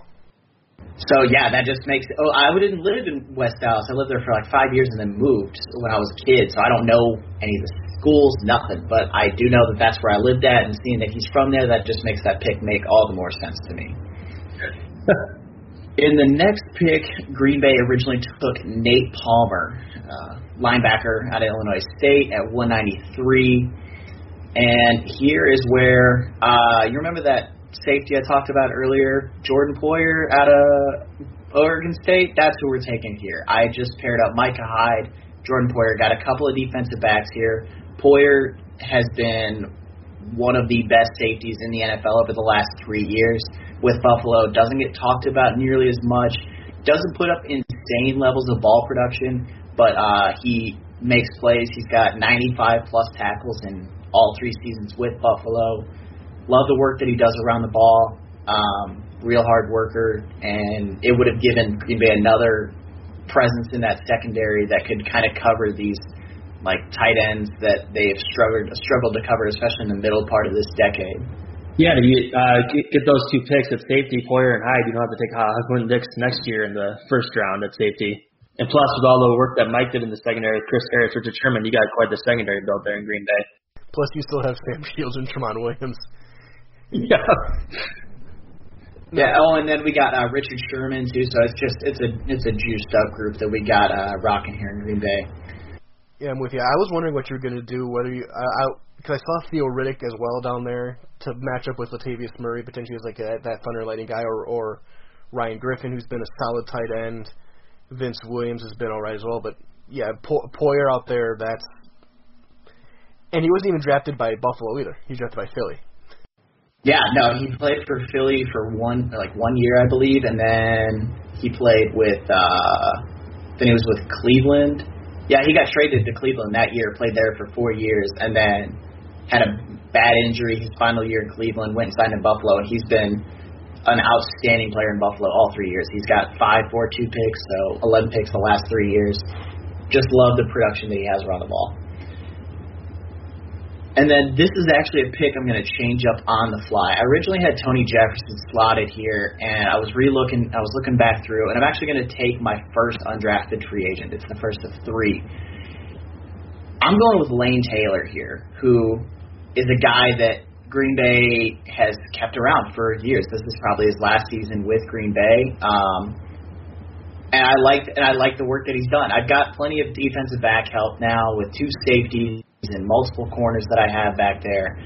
So yeah, that just makes. Oh, I didn't live in West Allis. I lived there for like five years and then moved when I was a kid. So I don't know any of the schools, nothing. But I do know that that's where I lived at, and seeing that he's from there, that just makes that pick make all the more sense to me. In the next pick, Green Bay originally took Nate Palmer, uh, linebacker out of Illinois State, at 193. And here is where uh, you remember that safety I talked about earlier, Jordan Poyer out of Oregon State. That's who we're taking here. I just paired up Micah Hyde, Jordan Poyer. Got a couple of defensive backs here. Poyer has been one of the best safeties in the NFL over the last three years with Buffalo. Doesn't get talked about nearly as much. Doesn't put up insane levels of ball production, but uh, he makes plays. He's got 95 plus tackles in all three seasons with Buffalo. Love the work that he does around the ball. Um, real hard worker, and it would have given Green Bay another presence in that secondary that could kind of cover these like tight ends that they've struggled struggled to cover, especially in the middle part of this decade. Yeah, to get, uh, get, get those two picks at safety, Poyer and Hyde, you don't have to take Clinton-Dix next year in the first round at safety. And plus, with all the work that Mike did in the secondary with Chris Harris, Richard Sherman, you got quite the secondary built there in Green Bay. Plus, you still have Sam Shields and Tramon Williams. Yeah. Yeah. Oh, and then we got uh, Richard Sherman too. So it's just it's a it's a juiced up group that we got uh, rocking here in Green Bay. Yeah, I'm with you. I was wondering what you were going to do. Whether you, I, I, because I saw Theo Riddick as well down there to match up with Latavius Murray potentially as like a, that thunder lightning guy, or or Ryan Griffin, who's been a solid tight end. Vince Williams has been all right as well, but yeah, po- Poyer out there. That's and he wasn't even drafted by Buffalo either. He was drafted by Philly. Yeah, no, he played for Philly for one like one year, I believe, and then he played with uh then he was with Cleveland. Yeah, he got traded to Cleveland that year, played there for four years, and then had a bad injury his final year in Cleveland, went and signed in Buffalo, and he's been an outstanding player in Buffalo all three years. He's got five, four, two picks, so eleven picks the last three years. Just love the production that he has around the ball. And then this is actually a pick I'm going to change up on the fly. I originally had Tony Jefferson slotted here, and I was relooking. I was looking back through, and I'm actually going to take my first undrafted free agent. It's the first of three. I'm going with Lane Taylor here, who is a guy that Green Bay has kept around for years. This is probably his last season with Green Bay. Um, and I like and I like the work that he's done. I've got plenty of defensive back help now with two safeties and multiple corners that I have back there.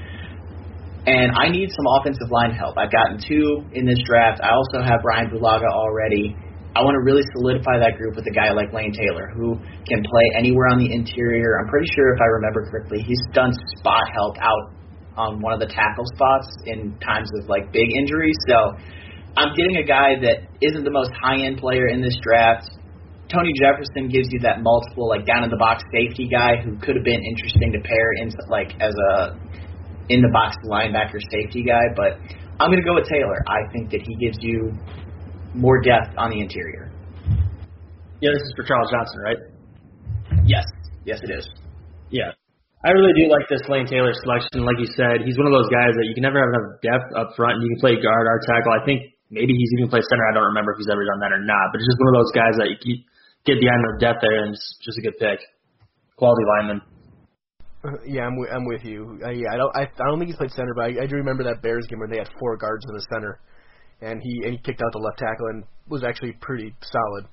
And I need some offensive line help. I've gotten two in this draft. I also have Brian Bulaga already. I want to really solidify that group with a guy like Lane Taylor, who can play anywhere on the interior. I'm pretty sure, if I remember correctly, he's done spot help out on one of the tackle spots in times of like big injuries. So I'm getting a guy that isn't the most high end player in this draft. Tony Jefferson gives you that multiple like down in the box safety guy who could have been interesting to pair in like as a in the box linebacker safety guy, but I'm going to go with Taylor. I think that he gives you more depth on the interior. Yeah, this is for Charles Johnson, right? Yes. Yes, it is. Yeah. I really do like this Lane Taylor selection. Like you said, he's one of those guys that you can never have enough depth up front, and you can play guard or tackle. I think maybe he's even played center. I don't remember if he's ever done that or not, but it's just one of those guys that you keep get the end of depth there, and it's just a good pick. Quality lineman. Yeah, I'm with, I'm with you. Uh, yeah, I don't I, I don't think he's played center, but I, I do remember that Bears game where they had four guards in the center, and he and he kicked out the left tackle and was actually pretty solid.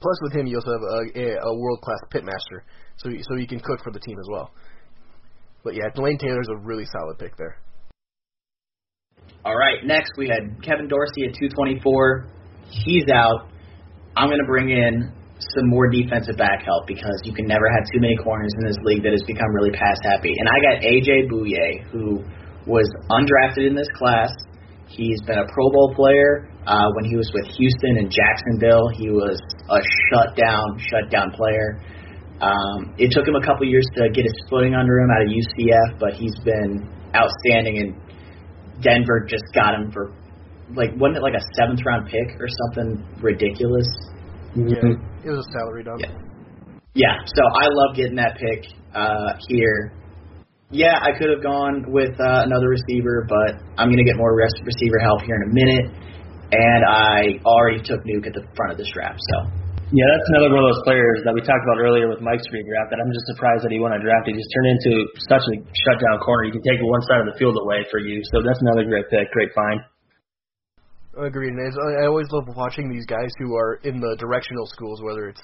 Plus, with him, you also have a, a, a world class pitmaster, so he, so he can cook for the team as well. But yeah, Lane Taylor's a really solid pick there. All right, next we had Kevin Dorsey at 224. He's out. I'm going to bring in some more defensive back help because you can never have too many corners in this league that has become really pass happy. And I got AJ Bouye, who was undrafted in this class. He's been a Pro Bowl player. Uh, when he was with Houston and Jacksonville, he was a shutdown, shutdown player. Um, it took him a couple years to get his footing under him out of UCF, but he's been outstanding. And Denver just got him for like wasn't it like a seventh round pick or something ridiculous? Yeah, it was a salary dump. Yeah. Yeah, so I love getting that pick uh, here. Yeah, I could have gone with uh, another receiver, but I'm going to get more rest receiver help here in a minute. And I already took Nuke at the front of this draft, so. Yeah, that's another one of those players that we talked about earlier with Mike's redraft that I'm just surprised that he won a draft. He just turned into such a shutdown corner. You can take one side of the field away for you. So that's another great pick, great find. Agreed. And I always love watching these guys who are in the directional schools, whether it's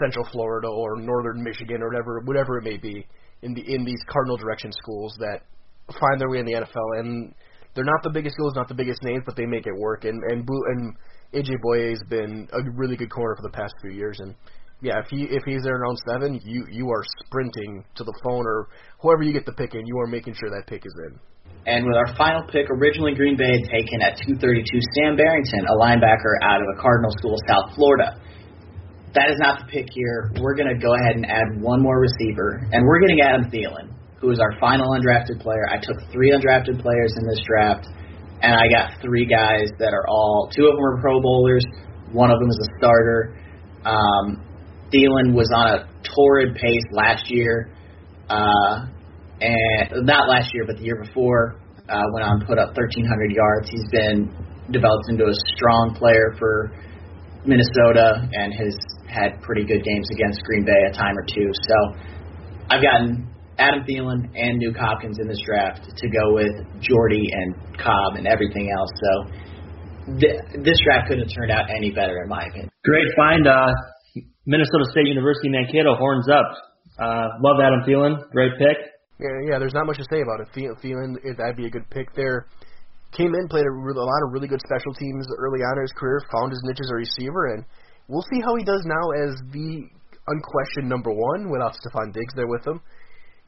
Central Florida or Northern Michigan or whatever, whatever it may be, in the in these cardinal direction schools that find their way in the NFL. And they're not the biggest schools, not the biggest names, but they make it work. And and and AJ Bouye has been a really good corner for the past few years. And yeah, if he if he's there in seven, you you are sprinting to the phone or whoever you get the pick in, you are making sure that pick is in. And with our final pick, originally Green Bay had taken at 232 Sam Barrington, a linebacker out of a Cardinal school, South Florida. That is not the pick here. We're going to go ahead and add one more receiver, and we're getting Adam Thielen, who is our final undrafted player. I took three undrafted players in this draft, and I got three guys that are all two of them are Pro Bowlers, one of them is a starter. Um, Thielen was on a torrid pace last year uh, and not last year, but the year before, uh, went on put up 1,300 yards. He's been developed into a strong player for Minnesota and has had pretty good games against Green Bay a time or two. So I've gotten Adam Thielen and Nuke Hopkins in this draft to go with Jordy and Cobb and everything else. So th- this draft couldn't have turned out any better in my opinion. Great find. Uh, Minnesota State University Mankato horns up. Uh, love Adam Thielen. Great pick. Yeah, yeah. There's not much to say about it. Thielen, that'd be a good pick there. Came in, played a, a lot of really good special teams early on in his career. Found his niche as a receiver, and we'll see how he does now as the unquestioned number one without Stefon Diggs there with him.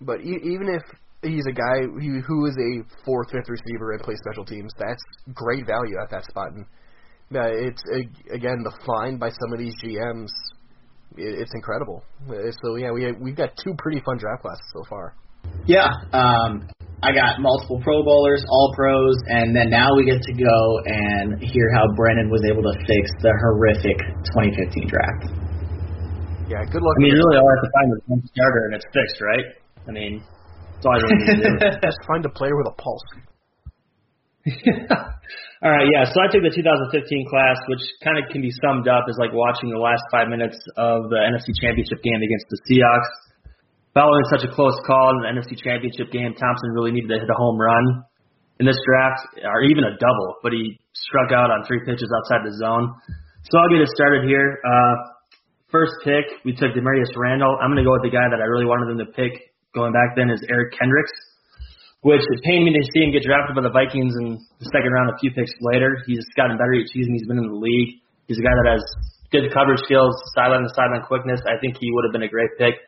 But e- even if he's a guy who, who is a fourth, fifth receiver and plays special teams, that's great value at that spot. And uh, it's again the find by some of these GMs. It's incredible. So yeah, we we've got two pretty fun draft classes so far. Yeah, um, I got multiple Pro Bowlers, All Pros, and then now we get to go and hear how Brennan was able to fix the horrific 2015 draft. Yeah, good luck. I mean, really, all I have to find is one starter, and it's fixed, right? I mean, that's all I really need to do. Just find a player with a pulse. all right, yeah. So I took the 2015 class, which kind of can be summed up as like watching the last five minutes of the NFC Championship game against the Seahawks. Following such a close call in the NFC Championship game, Thompson really needed to hit a home run in this draft, or even a double, but he struck out on three pitches outside the zone. So I'll get it started here. Uh, first pick, we took Damarious Randall. I'm going to go with the guy that I really wanted them to pick going back then is Eric Kendricks, which it pained me to see him get drafted by the Vikings in the second round a few picks later. He's gotten better each season. He's been in the league. He's a guy that has good coverage skills, sideline to sideline quickness. I think he would have been a great pick.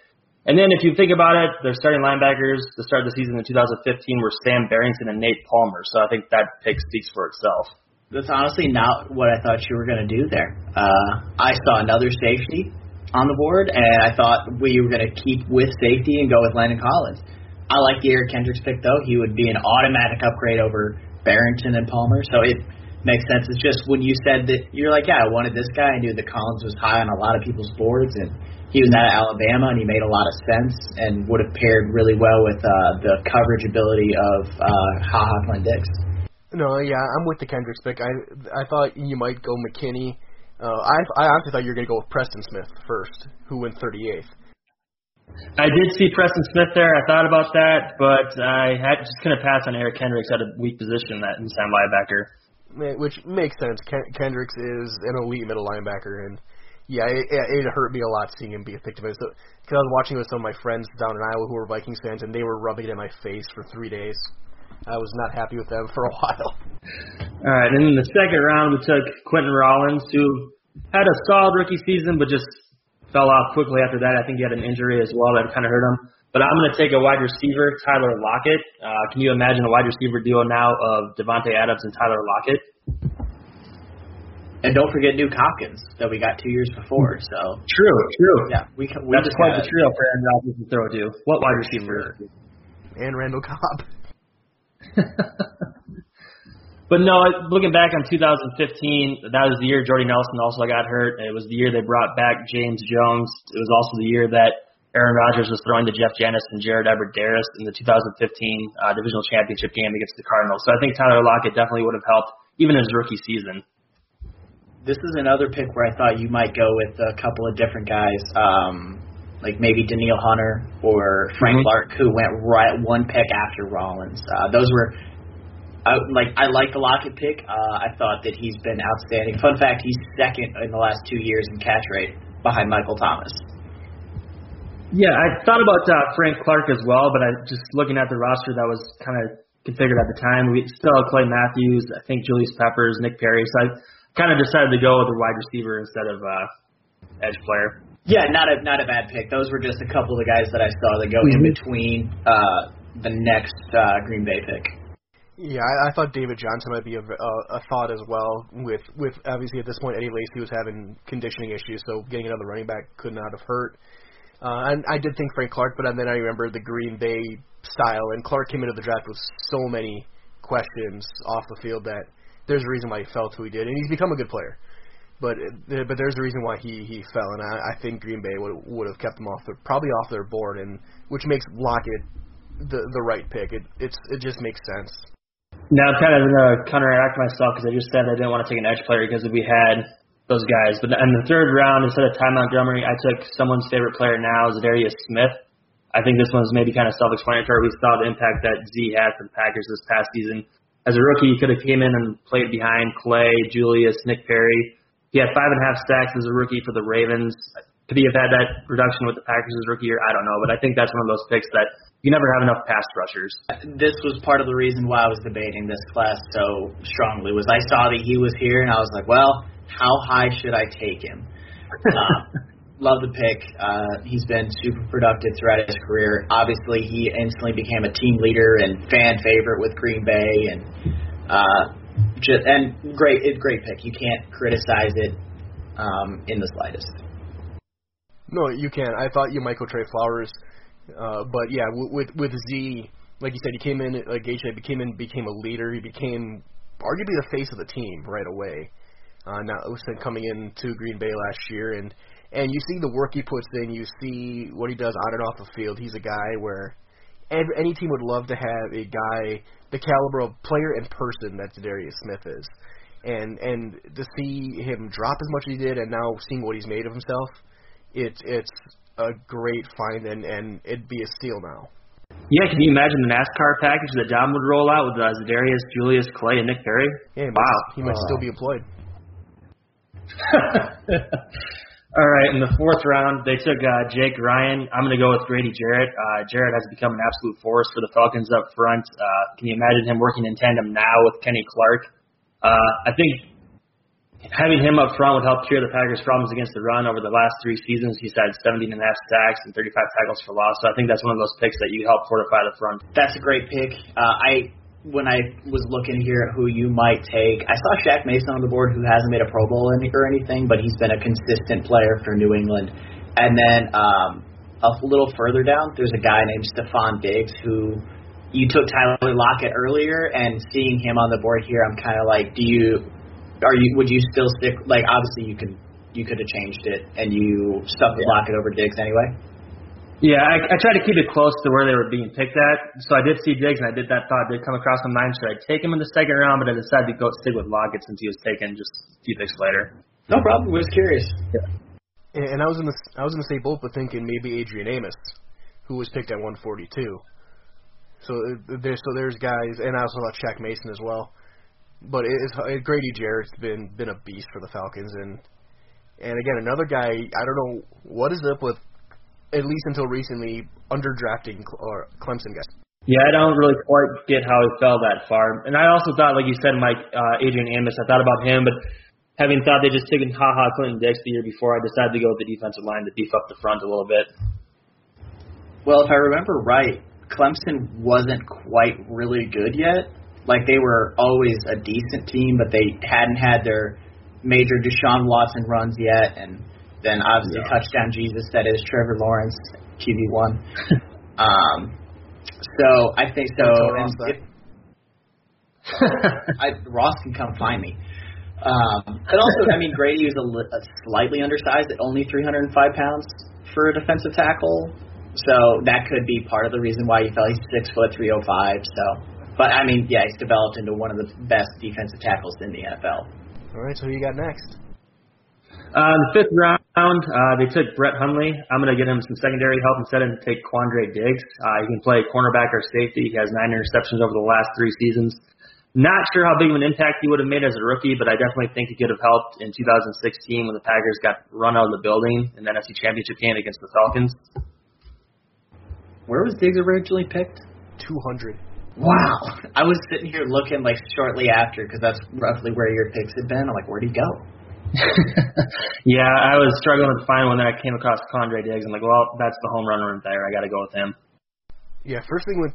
And then if you think about it, their starting linebackers to start the season in 2015 were Sam Barrington and Nate Palmer. So I think that pick speaks for itself. That's honestly not what I thought you were going to do there. Uh, I saw another safety on the board, and I thought we were going to keep with safety and go with Landon Collins. I like the Eric Kendricks pick, though. He would be an automatic upgrade over Barrington and Palmer. So it makes sense. It's just when you said that you're like, yeah, I wanted this guy. I knew that Collins was high on a lot of people's boards, and he was out of Alabama, and he made a lot of sense and would have paired really well with uh, the coverage ability of uh, Ha Ha Clinton-Dix. No, yeah, I'm with the Kendricks pick. I I thought you might go McKinney. Uh, I I honestly thought you were going to go with Preston Smith first, who went 38th. I did see Preston Smith there. I thought about that, but I had just couldn't pass on Eric Kendricks at a weak position that inside linebacker. Which makes sense. Ken- Kendricks is an elite middle linebacker, and yeah, it, it hurt me a lot seeing him be victim. So, because I was watching with some of my friends down in Iowa who were Vikings fans, and they were rubbing it in my face for three days. I was not happy with them for a while. All right, and in the second round, we took Quinten Rollins, who had a solid rookie season, but just fell off quickly after that. I think he had an injury as well that kind of hurt him. But I'm going to take a wide receiver, Tyler Lockett. Uh, can you imagine a wide receiver duo now of Davante Adams and Tyler Lockett? And don't forget Nuke Hopkins that we got two years before. So true, true. Yeah, we, we that's just quite the trio for Aaron Rodgers to throw to. What wide receiver? And Randall Cobb. but no, looking back on 2015, that was the year Jordy Nelson also got hurt. It was the year they brought back James Jones. It was also the year that Aaron Rodgers was throwing to Jeff Janis and Jared Abbrederis in the 2015 uh, divisional championship game against the Cardinals. So I think Tyler Lockett definitely would have helped even in his rookie season this is another pick where I thought you might go with a couple of different guys, um, like maybe Danielle Hunter or Frank mm-hmm. Clark, who went right one pick after Rollins. Uh, those were. I, like I like the Lockett pick. Uh, I thought that he's been outstanding. Fun fact: he's second in the last two years in catch rate behind Michael Thomas. Yeah, I thought about uh, Frank Clark as well, but I just looking at the roster that was kind of configured at the time. We still have Clay Matthews, I think Julius Peppers, Nick Perry. So I kind of decided to go with a wide receiver instead of uh, edge player. Yeah, not a not a bad pick. Those were just a couple of the guys that I saw that go mm-hmm. in between uh, the next uh, Green Bay pick. Yeah, I, I thought David Johnson might be a, a, a thought as well. With with obviously at this point Eddie Lacy was having conditioning issues, so getting another running back could not have hurt. Uh, and I did think Frank Clark, but then I remember the Green Bay style, and Clark came into the draft with so many questions off the field that there's a reason why he fell to who he did, and he's become a good player. but but there's a reason why he he fell, and I, I think Green Bay would would have kept him off their probably off their board, and which makes Lockett the the right pick. It it's it just makes sense. Now I'm kind of gonna counteract myself because I just said I didn't want to take an edge player because we had those guys. But in the third round, instead of Ty Montgomery, I took someone's favorite player now, Za'Darius Smith. I think this one's maybe kind of self-explanatory. We saw the impact that Z had for the Packers this past season. As a rookie, he could have came in and played behind Clay, Julius, Nick Perry. He had five and a half sacks as a rookie for the Ravens. Could he have had that production with the Packers as rookie year? I don't know, but I think that's one of those picks that you never have enough pass rushers. This was part of the reason why I was debating this class so strongly. Was I saw that he was here and I was like, well, how high should I take him? Uh, love the pick. Uh, he's been super productive throughout his career. Obviously, he instantly became a team leader and fan favorite with Green Bay, and uh, just and great, great pick. You can't criticize it um, in the slightest. No, you can't. I thought you might go Trey Flowers uh, but yeah, with with Z, like you said, he came in like Gage said, became in became a leader. He became arguably the face of the team right away. Uh, now Usain coming in to Green Bay last year, and and you see the work he puts in. You see what he does on and off the field. He's a guy where every, any team would love to have a guy the caliber of player and person that Darius Smith is. And and to see him drop as much as he did, and now seeing what he's made of himself, it's it's a great find, and and it'd be a steal now. Yeah, can you imagine the NASCAR package that John would roll out with uh, Za'Darius, Julius, Clay, and Nick Perry? Yeah, he wow, might, he might uh. still be employed. All right, in the fourth round, they took uh, Jake Ryan. I'm going to go with Grady Jarrett. Uh, Jarrett has become an absolute force for the Falcons up front. Uh, can you imagine him working in tandem now with Kenny Clark? Uh, I think having him up front would help cure the Packers' problems against the run over the last three seasons. He's had 17 and a half sacks and 35 tackles for loss. So I think that's one of those picks that you help fortify the front. That's a great pick. Uh, I when I was looking here at who you might take, I saw Shaq Mason on the board, who hasn't made a Pro Bowl or anything, but he's been a consistent player for New England. And then um, a little further down, there's a guy named Stefon Diggs who you took Tyler Lockett earlier, and seeing him on the board here, I'm kind of like, do you are you would you still stick like obviously you could you could have changed it and you stuck yeah. Lockett over Diggs anyway? Yeah, I, I tried to keep it close to where they were being picked at. So I did see Diggs, and I did that thought did come across my mind. Should I take him in the second round? But I decided to go stick with Lockett since he was taken just a few picks later. No problem. I was curious. Yeah. And I was in the I was in the same boat, but thinking maybe Adrian Amos, who was picked at 142. So uh, there's so there's guys, and I also thought Shaq Mason as well but it's, it, Grady Jarrett's been been a beast for the Falcons, and and again another guy. I don't know what is up with at least until recently underdrafting or Clemson guys. Yeah, I don't really quite get how he fell that far. And I also thought, like you said, Mike, uh, Adrian Amos, I thought about him, but having thought they just taken Ha Ha Clinton Dix the year before, I decided to go with the defensive line to beef up the front a little bit. Well, if I remember right, Clemson wasn't quite really good yet. Like they were always a decent team, but they hadn't had their major Deshaun Watson runs yet, and then obviously yeah. touchdown Jesus that is Trevor Lawrence QB one. um, so I think so. And if, I, Ross can come find me. Um, but also, I mean, Grady was a, a slightly undersized at only 305 pounds for a defensive tackle. So that could be part of the reason why he fell. He's six foot, 305. So but I mean, yeah, he's developed into one of the best defensive tackles in the NFL. All right, so who you got next? Uh, in the fifth round, uh, they took Brett Hundley. I'm going to get him some secondary help instead and take Quandre Diggs. Uh, he can play cornerback or safety. He has nine interceptions over the last three seasons. Not sure how big of an impact he would have made as a rookie, but I definitely think he could have helped in 2016 when the Packers got run out of the building in the NFC Championship game against the Falcons. Where was Diggs originally picked? 200. Wow. I was sitting here looking like shortly after because that's roughly where your picks had been. I'm like, where'd he go? yeah, I was struggling to find one that I came across Quandre Diggs. I'm like, well, that's the home run right there. I got to go with him. Yeah, first thing went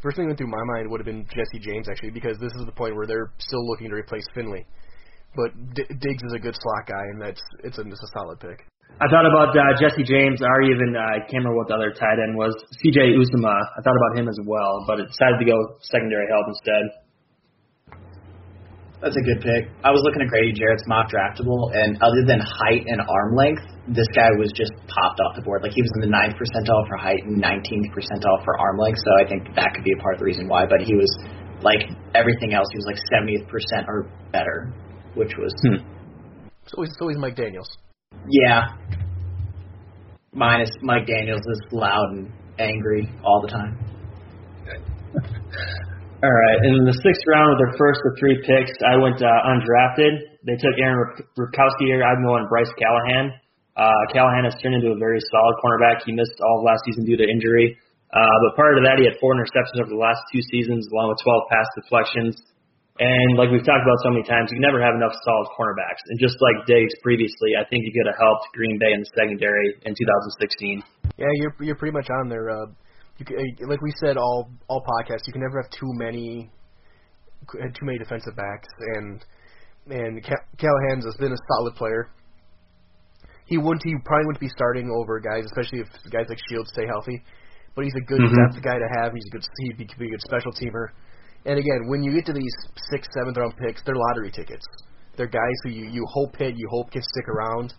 first thing went through my mind would have been Jesse James actually because this is the point where they're still looking to replace Finley. But D- Diggs is a good slot guy, and that's it's a, it's a solid pick. I thought about uh, Jesse James, or even uh, I can't remember what the other tight end was. C.J. Uzomah. I thought about him as well, but I decided to go secondary help instead. That's a good pick. I was looking at Grady Jarrett's mock draftable, and other than height and arm length, this guy was just popped off the board. Like he was in the ninth percentile for height and 19th percentile for arm length. So I think that could be a part of the reason why. But he was like everything else, he was like 70th percent or better, which was Hmm. So he's, so he's Mike Daniels. yeah. Minus Mike Daniels is loud and angry all the time. All right, in the sixth round with their first of three picks, I went uh, undrafted. They took Aaron Ripkowski, Agnew, and Bryce Callahan. Uh, Callahan has turned into a very solid cornerback. He missed all of last season due to injury. Uh, but prior to that, he had four interceptions over the last two seasons, along with 12 pass deflections. And like we've talked about so many times, you never have enough solid cornerbacks. And just like Diggs previously, I think he could have helped Green Bay in the secondary in 2016. Yeah, you're you're pretty much on there. Uh, you can, uh, like we said all all podcasts, you can never have too many uh, too many defensive backs, and and Ca- Callahan's has been a solid player. He wouldn't he probably wouldn't be starting over guys, especially if guys like Shields stay healthy. But he's a good Mhm. depth guy to have. He's a good he'd be, be a good special teamer. And again, when you get to these sixth, seventh round picks, they're lottery tickets. They're guys who you you hope hit, you hope can stick around.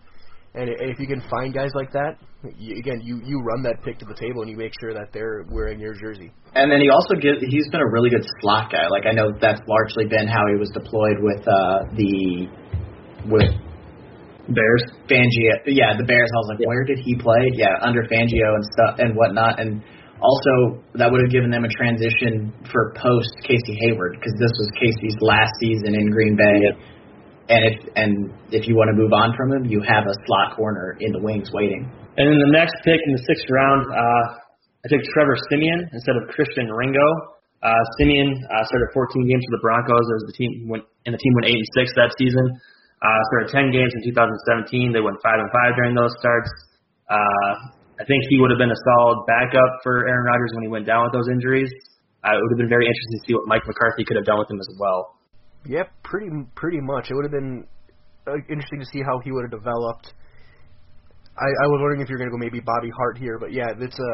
And if you can find guys like that, you, again, you you run that pick to the table and you make sure that they're wearing your jersey. And then he also gives he's been a really good slot guy. Like I know that's largely been how he was deployed with uh the with Bears. Fangio. Yeah, the Bears. I was like, Yeah. where did he play? Yeah, under Fangio and stuff and whatnot. And also that would have given them a transition for post Casey Hayward because this was Casey's last season in Green Bay. And if and if you want to move on from him, you have a slot corner in the wings waiting. And then the next pick in the sixth round, uh, I took Trevor Siemian instead of Christian Ringo. Uh, Siemian uh, started 14 games for the Broncos as the team went, and the team went eight and six that season. Uh, started 10 games in 2017. They went five and five during those starts. Uh, I think he would have been a solid backup for Aaron Rodgers when he went down with those injuries. Uh, it would have been very interesting to see what Mike McCarthy could have done with him as well. Yep, pretty pretty much. It would have been uh, interesting to see how he would have developed. I, I was wondering if you're going to go maybe Bobby Hart here, but yeah, it's a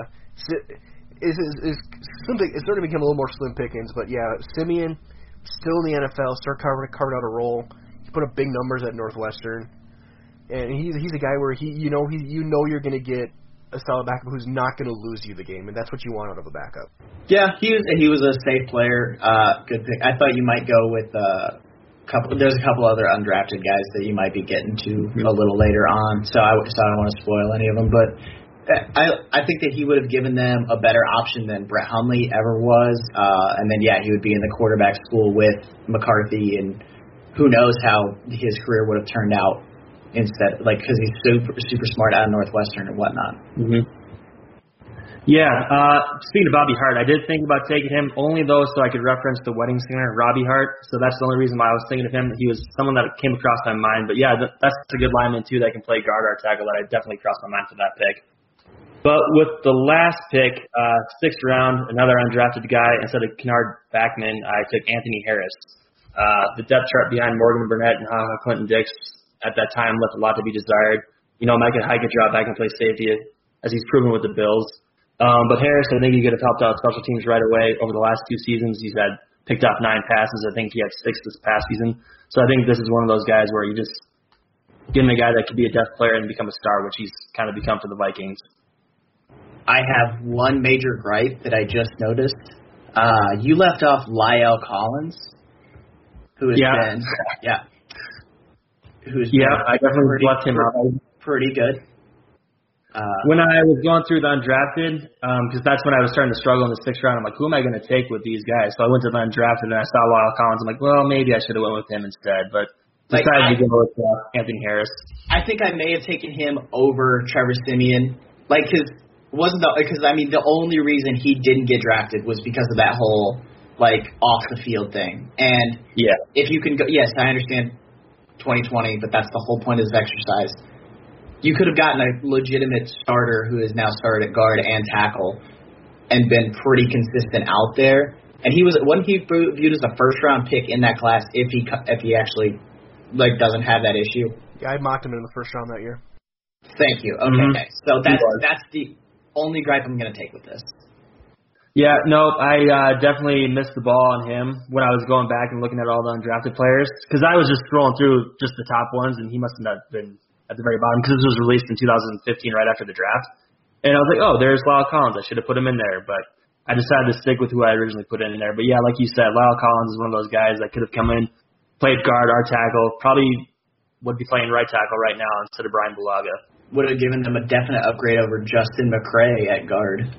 is is is something. It's starting to become a little more slim pickings, but yeah, Siemian still in the NFL, start carving carving out a role. He put up big numbers at Northwestern, and he's he's a guy where he you know he you know you're going to get a solid backup who's not going to lose you the game, and that's what you want out of a backup. Yeah, he was he was a safe player. Uh, good pick. I thought you might go with uh, couple. There's a couple other undrafted guys that you might be getting to a little later on. So I so I don't want to spoil any of them, but. I I think that he would have given them a better option than Brett Hundley ever was, uh, and then yeah, he would be in the quarterback school with McCarthy, and who knows how his career would have turned out instead, like because he's super super smart out of Northwestern and whatnot. Mm-hmm. Yeah. Uh, speaking of Bobby Hart, I did think about taking him only though so I could reference the wedding singer Robbie Hart. So that's the only reason why I was thinking of him. He was someone that came across my mind. But yeah, th- that's a good lineman too that can play guard or tackle. That I definitely crossed my mind for that pick. But with the last pick, uh, sixth round, another undrafted guy instead of Kennard Backman, I took Anthony Harris. Uh, the depth chart behind Morgan Burnett and Ha Ha Clinton Dix at that time left a lot to be desired. You know, Micah Hyde could drop back and play safety as he's proven with the Bills. Um, but Harris, I think he could have helped out special teams right away. Over the last two seasons, he's had picked off nine passes. I think he had six this past season. So I think this is one of those guys where you just give him a guy that could be a depth player and become a star, which he's kind of become for the Vikings. I have one major gripe that I just noticed. Uh, you left off La'el Collins, who has Yeah. been yeah, who's Yeah, I definitely pretty, left him out. pretty good. Uh, When I was going through the undrafted, because that's when I was starting to struggle in the sixth round, I'm like, who am I going to take with these guys? So I went to the undrafted and I saw La'el Collins. I'm like, well, maybe I should have went with him instead, but Like, decided I- to go with uh, Anthony Harris. I think I may have taken him over Trevor Siemian, like because wasn't the because I mean the only reason he didn't get drafted was because of that whole like off the field thing. And Yeah. if you can go, yes, I understand 2020, but that's the whole point of this exercise. You could have gotten a legitimate starter who is now started at guard and tackle, and been pretty consistent out there. And he was wasn't he viewed as a first round pick in that class if he if he actually like doesn't have that issue. Yeah, I mocked him in the first round that year. Thank you. Okay, Mhm. okay. So that's that's the only gripe I'm going to take with this. Yeah, no, I uh, definitely missed the ball on him when I was going back and looking at all the undrafted players because I was just scrolling through just the top ones, and he must have been at the very bottom because this was released in 2015, right after the draft. And I was like, oh, there's La'el Collins. I should have put him in there, but I decided to stick with who I originally put in there. But yeah, like you said, La'el Collins is one of those guys that could have come in, played guard, our tackle, probably would be playing right tackle right now instead of Brian Bulaga. Would have given them a definite upgrade over Justin McCray at guard.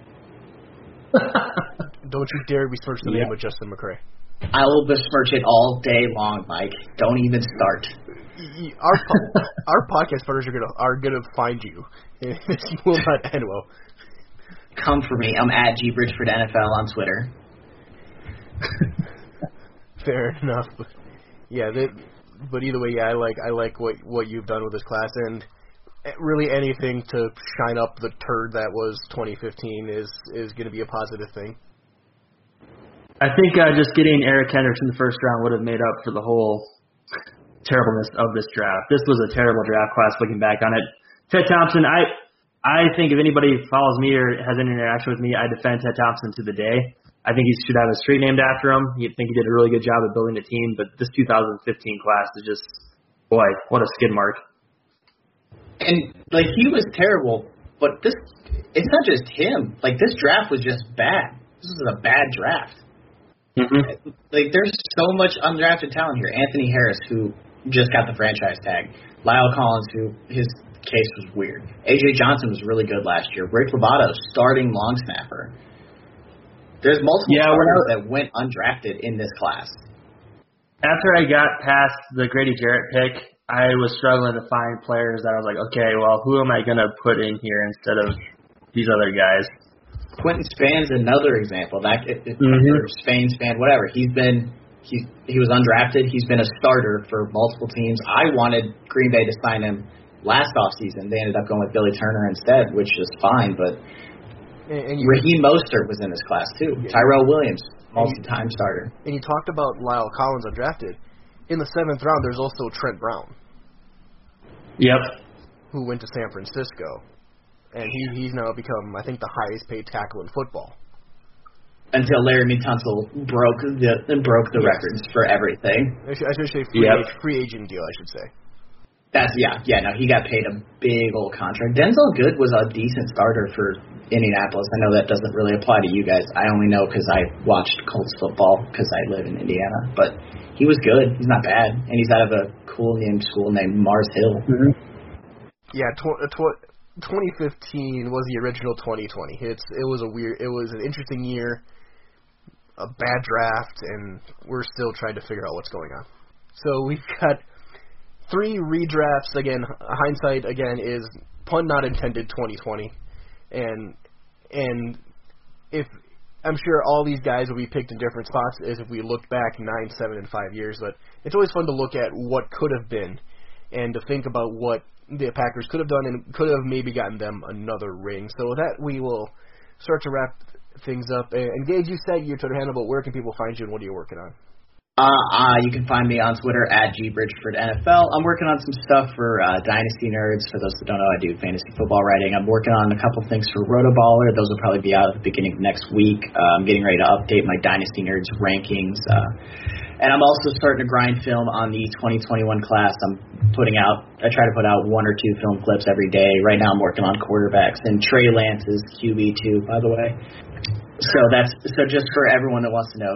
Don't you dare besmirch the Yeah. name of Justin McCray. I will besmirch it all day long, Mike. Don't even start. Our po- our podcast partners are gonna are gonna find you. this will not end well. Come for me. I'm at G Bridgeford NFL on Twitter. Fair enough. But yeah, that, but either way, yeah, I like I like what what you've done with this class, and really anything to shine up the turd that was 2015 is is going to be a positive thing. I think uh, just getting Eric in the first round would have made up for the whole terribleness of this draft. This was a terrible draft class looking back on it. Ted Thompson, I I think if anybody follows me or has any interaction with me, I defend Ted Thompson to the day. I think he should have a street named after him. I think he did a really good job of building a team, but this 2015 class is just, boy, what a skid mark. And like he was terrible, but this it's not just him. Like this draft was just bad. This was a bad draft. Mm-hmm. Like there's so much undrafted talent here. Anthony Harris, who just got the franchise tag. La'el Collins, who his case was weird. AJ Johnson was really good last year. Rick Lovato, starting long snapper. There's multiple Yeah, starters that went undrafted in this class. After I got past the Grady Jarrett pick, I was struggling to find players that I was like, okay, well, who am I going to put in here instead of these other guys? Quinton Spain's another example. That it, it, Mhm. or Spain, Span, whatever. He's been he he was undrafted. He's been a starter for multiple teams. I wanted Green Bay to sign him last offseason. They ended up going with Billy Turner instead, which is fine. But And, and you Raheem Mostert was in this class too. Tyrell Williams, multi-time starter. and you talked about La'el Collins undrafted. In the seventh round, there's also Trent Brown, Yep. who went to San Francisco, and he he's now become I think the highest paid tackle in football. Until Laremy Tunsil broke the broke the Yes. records for everything. I should, I should say free, Yep. ag- free agent deal, I should say. That's yeah, yeah. No, he got paid a big old contract. Denzelle Good was a decent starter for Indianapolis. I know that doesn't really apply to you guys. I only know because I watched Colts football because I live in Indiana. But he was good. He's not bad, and he's out of a cool named school named Mars Hill. Yeah, tw- uh, tw- 2015 was the original 2020. It's it was a weird, it was an interesting year, a bad draft, and we're still trying to figure out what's going on. So we've got three redrafts. Again, hindsight again is pun not intended. 2020, and and if I'm sure all these guys will be picked in different spots as if we look back nine, seven, and five years. But it's always fun to look at what could have been and to think about what the Packers could have done and could have maybe gotten them another ring. So with that, we will start to wrap things up. And Gage, you said your Twitter handle, but where can people find you and what are you working on? Uh, uh, you can find me on Twitter at gbridgefordnfl. I'm working on some stuff for uh, Dynasty Nerds. For those that don't know, I do fantasy football writing. I'm working on a couple things for Rotoballer. Those will probably be out at the beginning of next week. Uh, I'm getting ready to update my Dynasty Nerds rankings. Uh, and I'm also starting to grind film on the 2021 class. I'm putting out, I try to put out one or two film clips every day. Right now I'm working on quarterbacks, and Trey Lance is QB2, by the way. So that's so just for everyone that wants to know,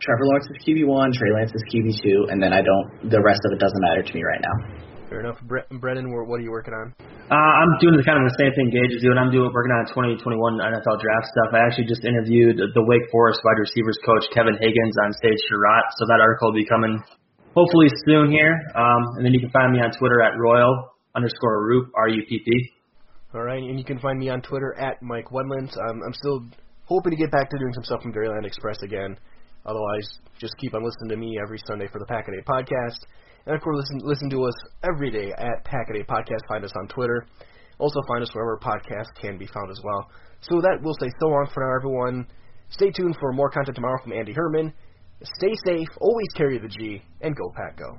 Trevor Lawrence is QB one, Trey Lance is QB two, and then I don't. The rest of it doesn't matter to me right now. Fair enough. Bre- Brennan, where- what are you working on? Uh, I'm doing the kind of the same thing Gage is doing. I'm doing working on 2021 NFL draft stuff. I actually just interviewed the Wake Forest wide receivers coach Kevin Higgins on Stage Sherratt, so that article will be coming hopefully soon here. Um, and then you can find me on Twitter at Royal underscore Roop R U P P. All right, and you can find me on Twitter at Mike Wedland. Um, I'm still hoping to get back to doing some stuff from Dairyland Express again. Otherwise, just keep on listening to me every Sunday for the Pack podcast. And of course, listen, listen to us every day at Pack Podcast. Find us on Twitter. Also, find us wherever podcasts can be found as well. So that, we'll say so long for now, everyone. Stay tuned for more content tomorrow from Andy Herman. Stay safe, always carry the G, and go Pack Go.